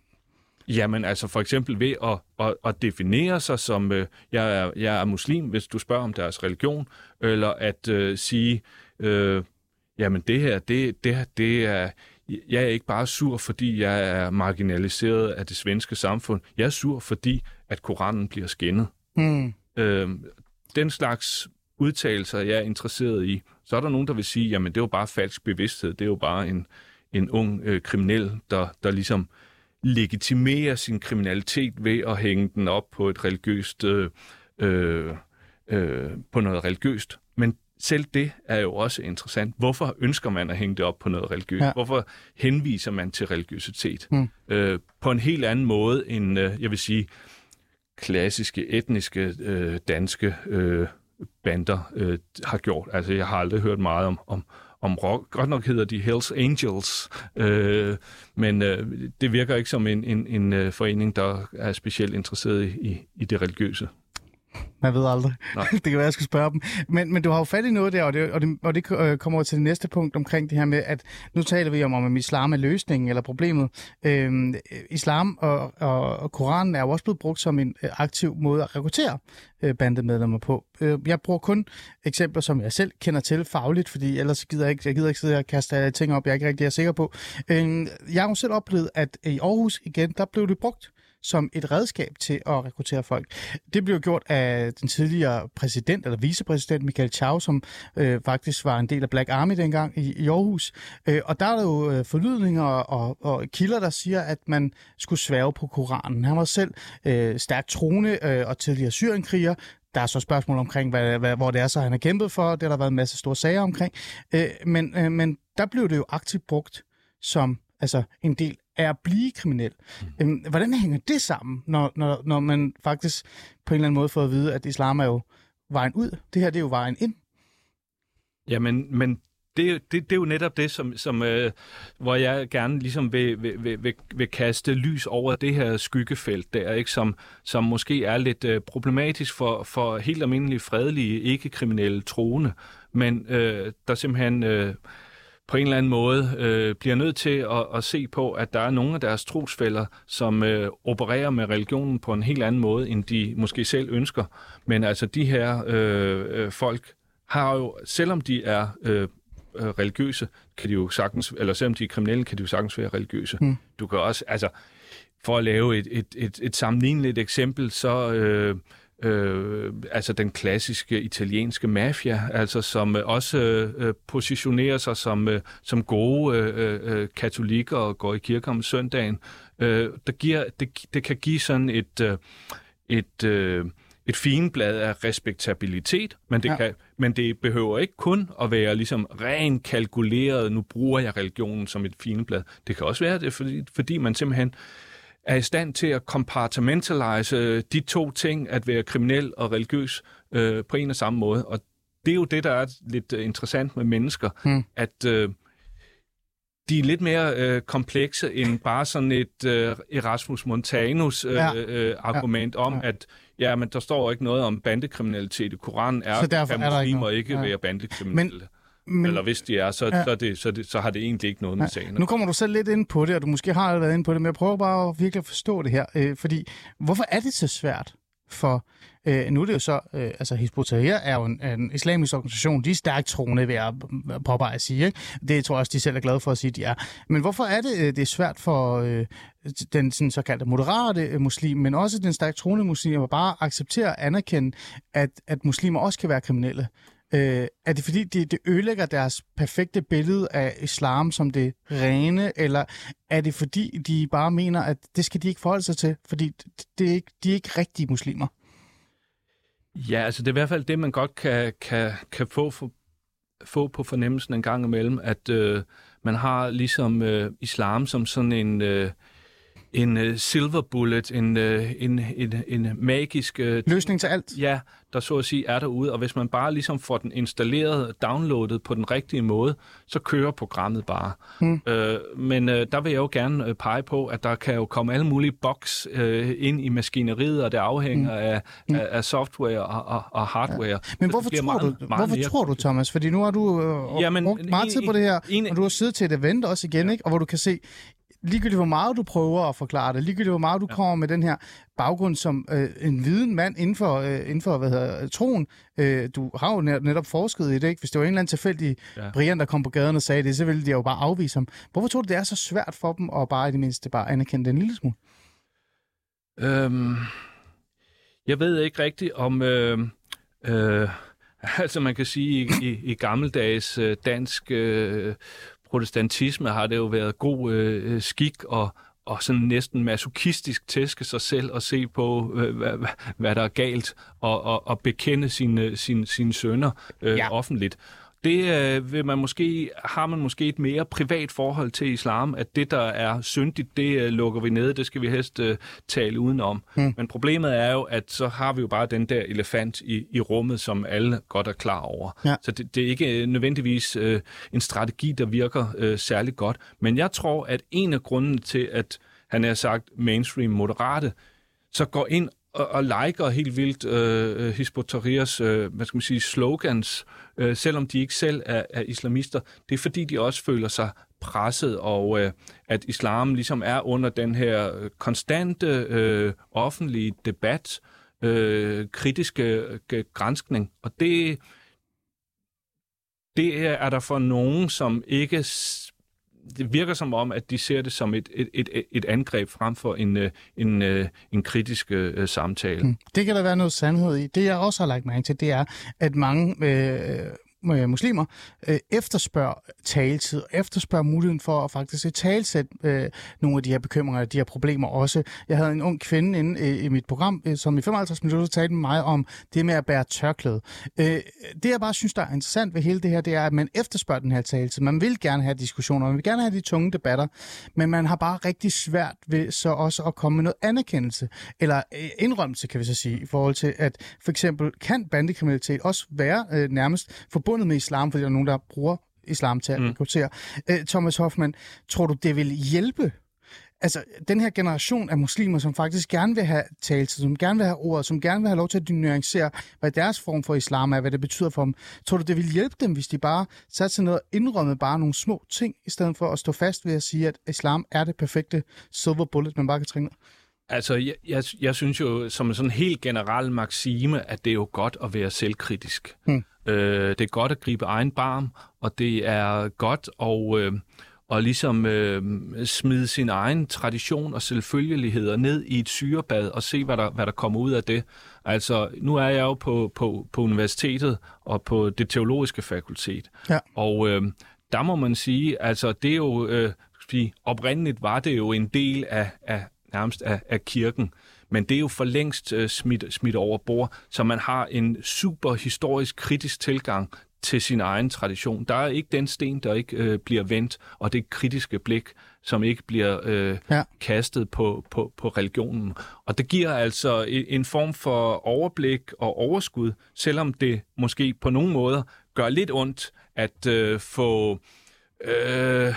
Jamen altså for eksempel ved at, at, at definere sig som, øh, jeg, er, jeg er muslim, hvis du spørger om deres religion, eller at øh, sige, øh, jamen det her, det, det, det er, jeg er ikke bare sur, fordi jeg er marginaliseret af det svenske samfund. Jeg er sur, fordi at Koranen bliver skændet. Mm. Øh, den slags udtalelser, jeg er interesseret i, så er der nogen, der vil sige, jamen det er jo bare falsk bevidsthed, det er jo bare en, en ung øh, kriminel, der, der ligesom øh, legitimere sin kriminalitet ved at hænge den op på et religiøst, øh, øh, øh, på noget religiøst. Men selv det er jo også interessant. Hvorfor ønsker man at hænge det op på noget religiøst? Ja. Hvorfor henviser man til religiøsitet? Mm. Øh, på en helt anden måde end, øh, jeg vil sige, klassiske, etniske, øh, danske øh, bander øh, har gjort. Altså, jeg har aldrig hørt meget om, om, om rock. Godt nok hedder de Hells Angels, øh, men øh, det virker ikke som en, en, en øh, forening, der er specielt interesseret i, i det religiøse. Man ved aldrig. Nej. det kan være, jeg skal spørge dem. Men, men du har jo fat i noget der, og det, og det, og det øh, kommer over til det næste punkt omkring det her med, at nu taler vi om, om islam er løsningen eller problemet. Øhm, islam og, og, og Koranen er jo også blevet brugt som en øh, aktiv måde at rekruttere øh, bandemedlemmer på. Øh, jeg bruger kun eksempler, som jeg selv kender til fagligt, fordi ellers gider jeg ikke, jeg gider ikke sidde og kaste ting op, jeg er ikke rigtig er sikker på. Øh, jeg har jo selv oplevet, at i Aarhus igen, der blev det brugt som et redskab til at rekruttere folk. Det blev gjort af den tidligere præsident, eller vicepræsident Michael Chau, som øh, faktisk var en del af Black Army dengang i, i Aarhus. Øh, og der er der jo øh, forlydninger og, og kilder, der siger, at man skulle sværge på Koranen. Han var selv øh, stærkt troende øh, og tidligere syrienkriger, der er så spørgsmål omkring, hvad, hvad, hvor det er, så han har kæmpet for. Det har der været en masse store sager omkring. Øh, men, øh, men der blev det jo aktivt brugt som altså, en del er at blive kriminel. Mm. Hvordan hænger det sammen, når, når, når man faktisk på en eller anden måde får at vide, at islam er jo vejen ud? Det her det er jo vejen ind. Ja, men, men det, det, det er jo netop det, som, som, øh, hvor jeg gerne ligesom vil, vil, vil, vil, vil kaste lys over det her skyggefelt der, ikke? Som, som måske er lidt øh, problematisk for, for helt almindelige, fredelige, ikke-kriminelle troende, men øh, der simpelthen... Øh, på en eller anden måde øh, bliver nødt til at, at se på, at der er nogle af deres trosfælder, som øh, opererer med religionen på en helt anden måde, end de måske selv ønsker. Men altså de her øh, øh, folk har jo, selvom de er øh, øh, religiøse, kan de jo sagtens, eller selvom de er kriminelle, kan de jo sagtens være religiøse. Mm. Du kan også, altså for at lave et, et, et, et sammenligneligt eksempel, så... Øh, øh, altså den klassiske italienske mafia, altså som øh, også øh, positionerer sig som, øh, som gode øh, øh, katolikker og går i kirke om søndagen. Øh, der giver, det, det kan give sådan et, øh, et, øh, et fineblad af respektabilitet, men det, Ja. kan, men det behøver ikke kun at være ligesom ren kalkuleret, nu bruger jeg religionen som et fineblad. Det kan også være det, fordi, fordi man simpelthen er i stand til at compartmentalize øh, de to ting, at være kriminel og religiøs øh, på en og samme måde. Og det er jo det, der er lidt øh, interessant med mennesker, Hmm. at øh, de er lidt mere øh, komplekse end bare sådan et øh, Erasmus Montanus øh, Ja. øh, argument om, Ja. at ja, men der står ikke noget om bandekriminalitet i Koranen, er, Så derfor kan er der ikke ikke Ja. være bandekriminelle. Men, Men, Eller hvis de er, så, Ja. ja. så, det, så, det, så har det egentlig ikke noget med sagen. at Nu kommer du selv lidt ind på det, og du måske har været ind på det, men jeg prøver bare at virkelig at forstå det her. Øh, fordi, hvorfor er det så svært for... Øh, nu er det jo så, øh, altså Hizb er jo en, en islamisk organisation, de er stærkt troende ved at påpege at sige, ikke? Det tror jeg også, de selv er glade for at sige, de er. Men hvorfor er det, øh, det er svært for øh, den sådan, såkaldte moderate øh, muslim, men også den stærkt troende muslim, at bare acceptere og anerkende, at, at muslimer også kan være kriminelle? Øh, er det fordi, det, det ødelægger deres perfekte billede af islam som det rene, eller er det fordi, de bare mener, at det skal de ikke forholde sig til, fordi det, det er ikke, de er ikke rigtige muslimer? Ja, altså det er i hvert fald det, man godt kan, kan, kan få, for, få på fornemmelsen en gang imellem, at øh, man har ligesom øh, islam som sådan en, øh, en øh, silver bullet, en, øh, en, en, en magisk øh, Løsning til alt? ja, der så at sige er derude, og hvis man bare ligesom får den installeret, downloadet på den rigtige måde, så kører programmet bare. Hmm. Øh, men øh, der vil jeg jo gerne øh, pege på, at der kan jo komme alle mulige boks øh, ind i maskineriet, og det afhænger Hmm. af, af, af software og, og, og hardware. Men Så det hvorfor tror, meget, du, meget hvorfor mere tror du, Thomas? Fordi nu har du øh, Jamen, brugt meget en- tid på det her, en- og du har siddet til et event også igen, ikke? og hvor du kan se, ligegyldigt hvor meget du prøver at forklare det, ligegyldigt hvor meget du ja. kommer med den her baggrund som øh, en viden mand inden for, øh, inden for hvad hedder, troen. Øh, du har jo net- netop forsket i det, ikke? Hvis det var en eller anden tilfældig. Ja. Brian, der kom på gaden og sagde det, så ville de jo bare afvise ham. Hvorfor tror du, det er så svært for dem at bare i det mindste bare anerkende den lille smule? Øhm, jeg ved ikke rigtigt om... Øh, øh, altså man kan sige, i, i, i gammeldags øh, dansk øh, protestantisme har det jo været god øh, skik og, og sådan næsten masochistisk tæske sig selv og se på, øh, hvad, hvad, der er galt, og, og, og bekende sine, sine, sine sønner øh, ja. offentligt. Det øh, vil man måske, har man måske et mere privat forhold til islam, at det, der er syndigt, det øh, lukker vi ned, det skal vi helst øh, tale udenom. Hmm. Men problemet er jo, at så har vi jo bare den der elefant i, i rummet, som alle godt er klar over. Ja. Så det, det er ikke øh, nødvendigvis øh, en strategi, der virker øh, særlig godt. Men jeg tror, at en af grundene til, at han har sagt mainstream moderate, så går ind og, og liker helt vildt øh, øh Hizb øh, hvad skal man sige, slogans, øh, selvom de ikke selv er, er islamister. Det er fordi, de også føler sig presset, og øh, at islam ligesom er under den her konstante øh, offentlige debat, øh, kritiske øh, grænskning. Og det, det er der for nogen, som ikke... Det virker som om, at de ser det som et, et, et, et angreb frem for en, øh, en, øh, en kritisk øh, øh samtale. Hmm. Det kan der være noget sandhed i. Det jeg også har lagt mærke til, det er, at mange øh, øh, muslimer øh, efterspørger taletid, efterspørger muligheden for at faktisk øh, talsætte øh, nogle af de her bekymringer, de her problemer også. Jeg havde en ung kvinde inde øh, i mit program, øh, som i 55 minutter talte med mig om det med at bære tørklæde. Øh, det jeg bare synes, der er interessant ved hele det her, det er, at man efterspørger den her taletid. Man vil gerne have diskussioner, man vil gerne have de tunge debatter, men man har bare rigtig svært ved så også at komme med noget anerkendelse, eller øh, indrømmelse, kan vi så sige, i forhold til, at for eksempel kan bandekriminalitet også være øh, nærmest forbundet med islam, fordi der er nogen, der bruger islam til at Mm. rekruttere. Øh, Thomas Hoffmann, tror du, det vil hjælpe altså, den her generation af muslimer, som faktisk gerne vil have taletid, som gerne vil have ordet, som gerne vil have lov til at nuancere, hvad deres form for islam er, hvad det betyder for dem. Tror du, det vil hjælpe dem, hvis de bare satte sig ned og indrømmede bare nogle små ting, i stedet for at stå fast ved at sige, at islam er det perfekte silver bullet, man bare kan træne? Altså, jeg, jeg, jeg synes jo, som en sådan helt generel maxime, at det er jo godt at være selvkritisk. Hmm. Øh, det er godt at gribe egen barm, og det er godt at, øh, at ligesom øh, smide sin egen tradition og selvfølgeligheder ned i et syrebad og se, hvad der, hvad der kommer ud af det. Altså, nu er jeg jo på, på, på universitetet og på det teologiske fakultet. Ja. Og øh, der må man sige, altså det er jo, øh, sige, oprindeligt var det jo en del af, af nærmest af, af kirken. Men det er jo for længst øh, smidt, smidt over bord, så man har en super historisk kritisk tilgang til sin egen tradition. Der er ikke den sten, der ikke øh, bliver vendt, og det kritiske blik, som ikke bliver øh, ja. kastet på, på, på religionen. Og det giver altså en, form for overblik og overskud, selvom det måske på nogle måder gør lidt ondt at øh, få... Øh,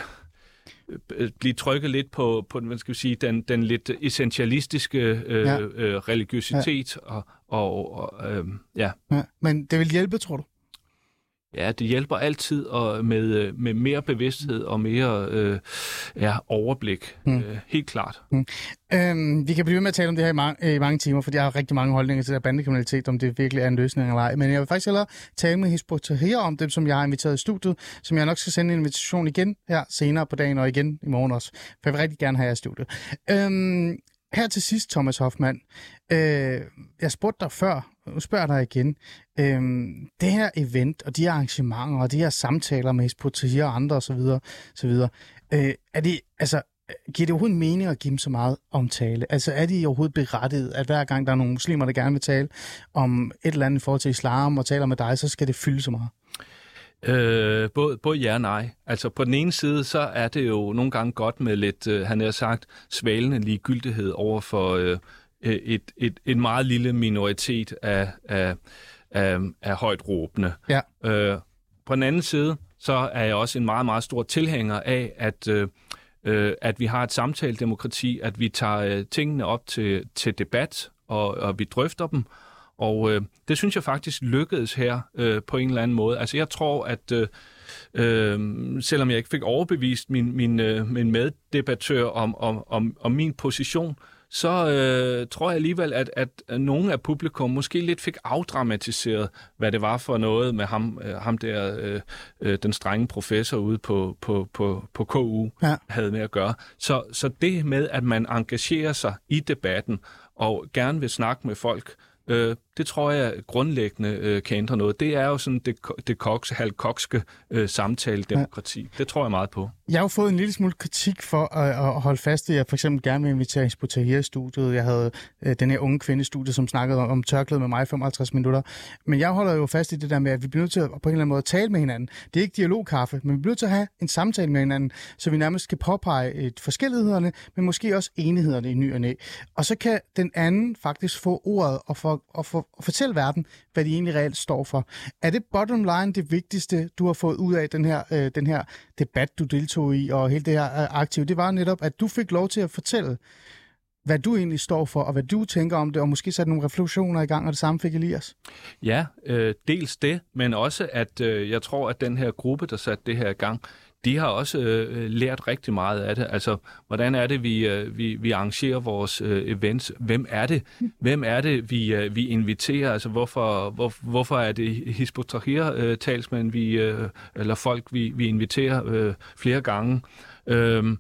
blive trykket lidt på, på hvad skal sige, den, den lidt essentialistiske øh, ja. øh, religiøsitet. Ja. Og, og, og øh, ja. ja. Men det vil hjælpe, tror du? Ja, det hjælper altid og med, øh, med mere bevidsthed og mere øh, ja, overblik. Mm. Øh, helt klart. Mm. Øhm, vi kan blive ved med at tale om det her i mange, i mange timer, fordi jeg har rigtig mange holdninger til der bandekriminalitet, om det virkelig er en løsning eller ej. Men jeg vil faktisk hellere tale med Hisbo Tahir om dem, som jeg har inviteret i studiet, som jeg nok skal sende en invitation igen her senere på dagen og igen i morgen også. For jeg vil rigtig gerne have jer i studiet. Øhm, her til sidst, Thomas Hoffmann. Øh, jeg spurgte dig før, nu spørger jeg dig igen. Øhm, det her event og de her arrangementer og de her samtaler med Hizbut og andre osv., osv. Øh, er det, altså, giver det overhovedet mening at give dem så meget omtale? Altså er de overhovedet berettiget, at hver gang der er nogle muslimer, der gerne vil tale om et eller andet i forhold til islam og taler med dig, så skal det fylde så meget? Øh, både, både ja og nej. Altså på den ene side, så er det jo nogle gange godt med lidt, øh, han har sagt, svalende ligegyldighed over for øh, et, et, en meget lille minoritet af, af, af, af højt råbende. Ja. Øh, på den anden side, så er jeg også en meget, meget stor tilhænger af, at, øh, øh at vi har et samtaledemokrati, at vi tager øh, tingene op til, til debat, og, og vi drøfter dem, og øh, det synes jeg faktisk lykkedes her øh, på en eller anden måde. Altså jeg tror, at øh, øh, selvom jeg ikke fik overbevist min, min, øh, min meddebattør om, om, om, om min position, så øh, tror jeg alligevel, at, at nogle af publikum måske lidt fik afdramatiseret, hvad det var for noget med ham, øh, ham der, øh, øh, den strenge professor ude på, på, på, på KU, ja. havde med at gøre. Så, så det med, at man engagerer sig i debatten og gerne vil snakke med folk, Øh, det tror jeg grundlæggende øh, kan ændre noget. Det er jo sådan det, det koks, halvkokske øh, samtale-demokrati. Ja. Det tror jeg meget på. Jeg har jo fået en lille smule kritik for at, at holde fast i, at jeg for eksempel gerne vil invitere Hizbo i studiet. Jeg havde øh, den her unge kvinde studie, som snakkede om, om tørklæde med mig i 55 minutter. Men jeg holder jo fast i det der med, at vi bliver nødt til at på en eller anden måde at tale med hinanden. Det er ikke dialogkaffe, men vi bliver nødt til at have en samtale med hinanden, så vi nærmest kan påpege et forskellighederne, men måske også enighederne i ny og næ. Og så kan den anden faktisk få ordet og, for, og, for, og fortælle verden, hvad de egentlig reelt står for. Er det bottom line det vigtigste, du har fået ud af den her, øh, den her debat, du deltog i, og hele det her øh, aktive. Det var netop, at du fik lov til at fortælle, hvad du egentlig står for, og hvad du tænker om det, og måske sætte nogle refleksioner i gang, og det samme fik Elias. Ja, øh, dels det, men også, at øh, jeg tror, at den her gruppe, der satte det her i gang, de har også øh, lært rigtig meget af det. Altså, hvordan er det, vi, øh, vi, vi arrangerer vores øh, events? Hvem er det? Hvem er det, vi, øh, vi inviterer? Altså, hvorfor, hvor, hvorfor er det Hisbutahir talsmænd vi, øh, eller folk, vi, vi inviterer øh, flere gange? Øh,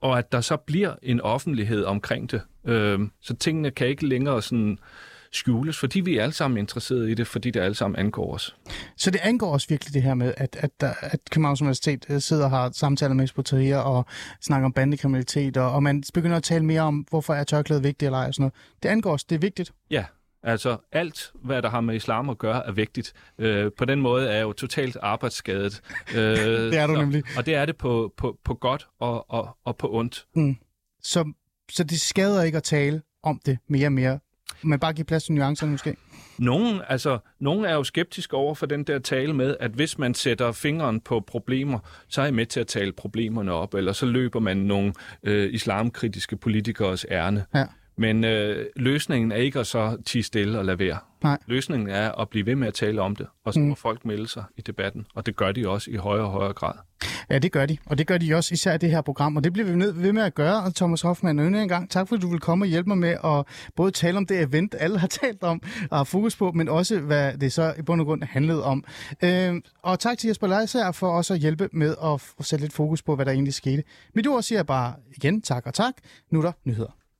og at der så bliver en offentlighed omkring det. Øh, så tingene kan ikke længere sådan skjules, fordi vi er alle sammen interesserede i det, fordi det alle sammen angår os. Så det angår os virkelig det her med, at, at, der, at Københavns Universitet øh, sidder og har samtaler med Espoteria og snakker om bandekriminalitet, og, og man begynder at tale mere om, hvorfor er tørklædet vigtigt eller ej og sådan noget. Det angår os, det er vigtigt. Ja, Altså alt, hvad der har med islam at gøre, er vigtigt. Øh, på den måde er jeg jo totalt arbejdsskadet. Øh, det er du så, nemlig. Og det er det på, på, på godt og, og, og på ondt. Mm. Så, så det skader ikke at tale om det mere og mere men bare give plads til nuancerne måske. Nogen, altså, nogen er jo skeptiske over for den der tale med, at hvis man sætter fingeren på problemer, så er jeg med til at tale problemerne op, eller så løber man nogle øh, islamkritiske politikers ærne. Ja. Men øh, løsningen er ikke at så tige stille og lade være. Nej. Løsningen er at blive ved med at tale om det, og så må mm. folk melde sig i debatten. Og det gør de også i højere og højere grad. Ja, det gør de. Og det gør de også især i det her program. Og det bliver vi nødt ved med at gøre. Thomas Hoffmann, endnu en gang tak, fordi du vil komme og hjælpe mig med at både tale om det event, alle har talt om og har fokus på, men også hvad det så i bund og grund handlede om. Øh, og tak til Jesper Leiser for også at hjælpe med at sætte lidt fokus på, hvad der egentlig skete. Mit ord siger bare igen tak og tak. Nu er der nyheder.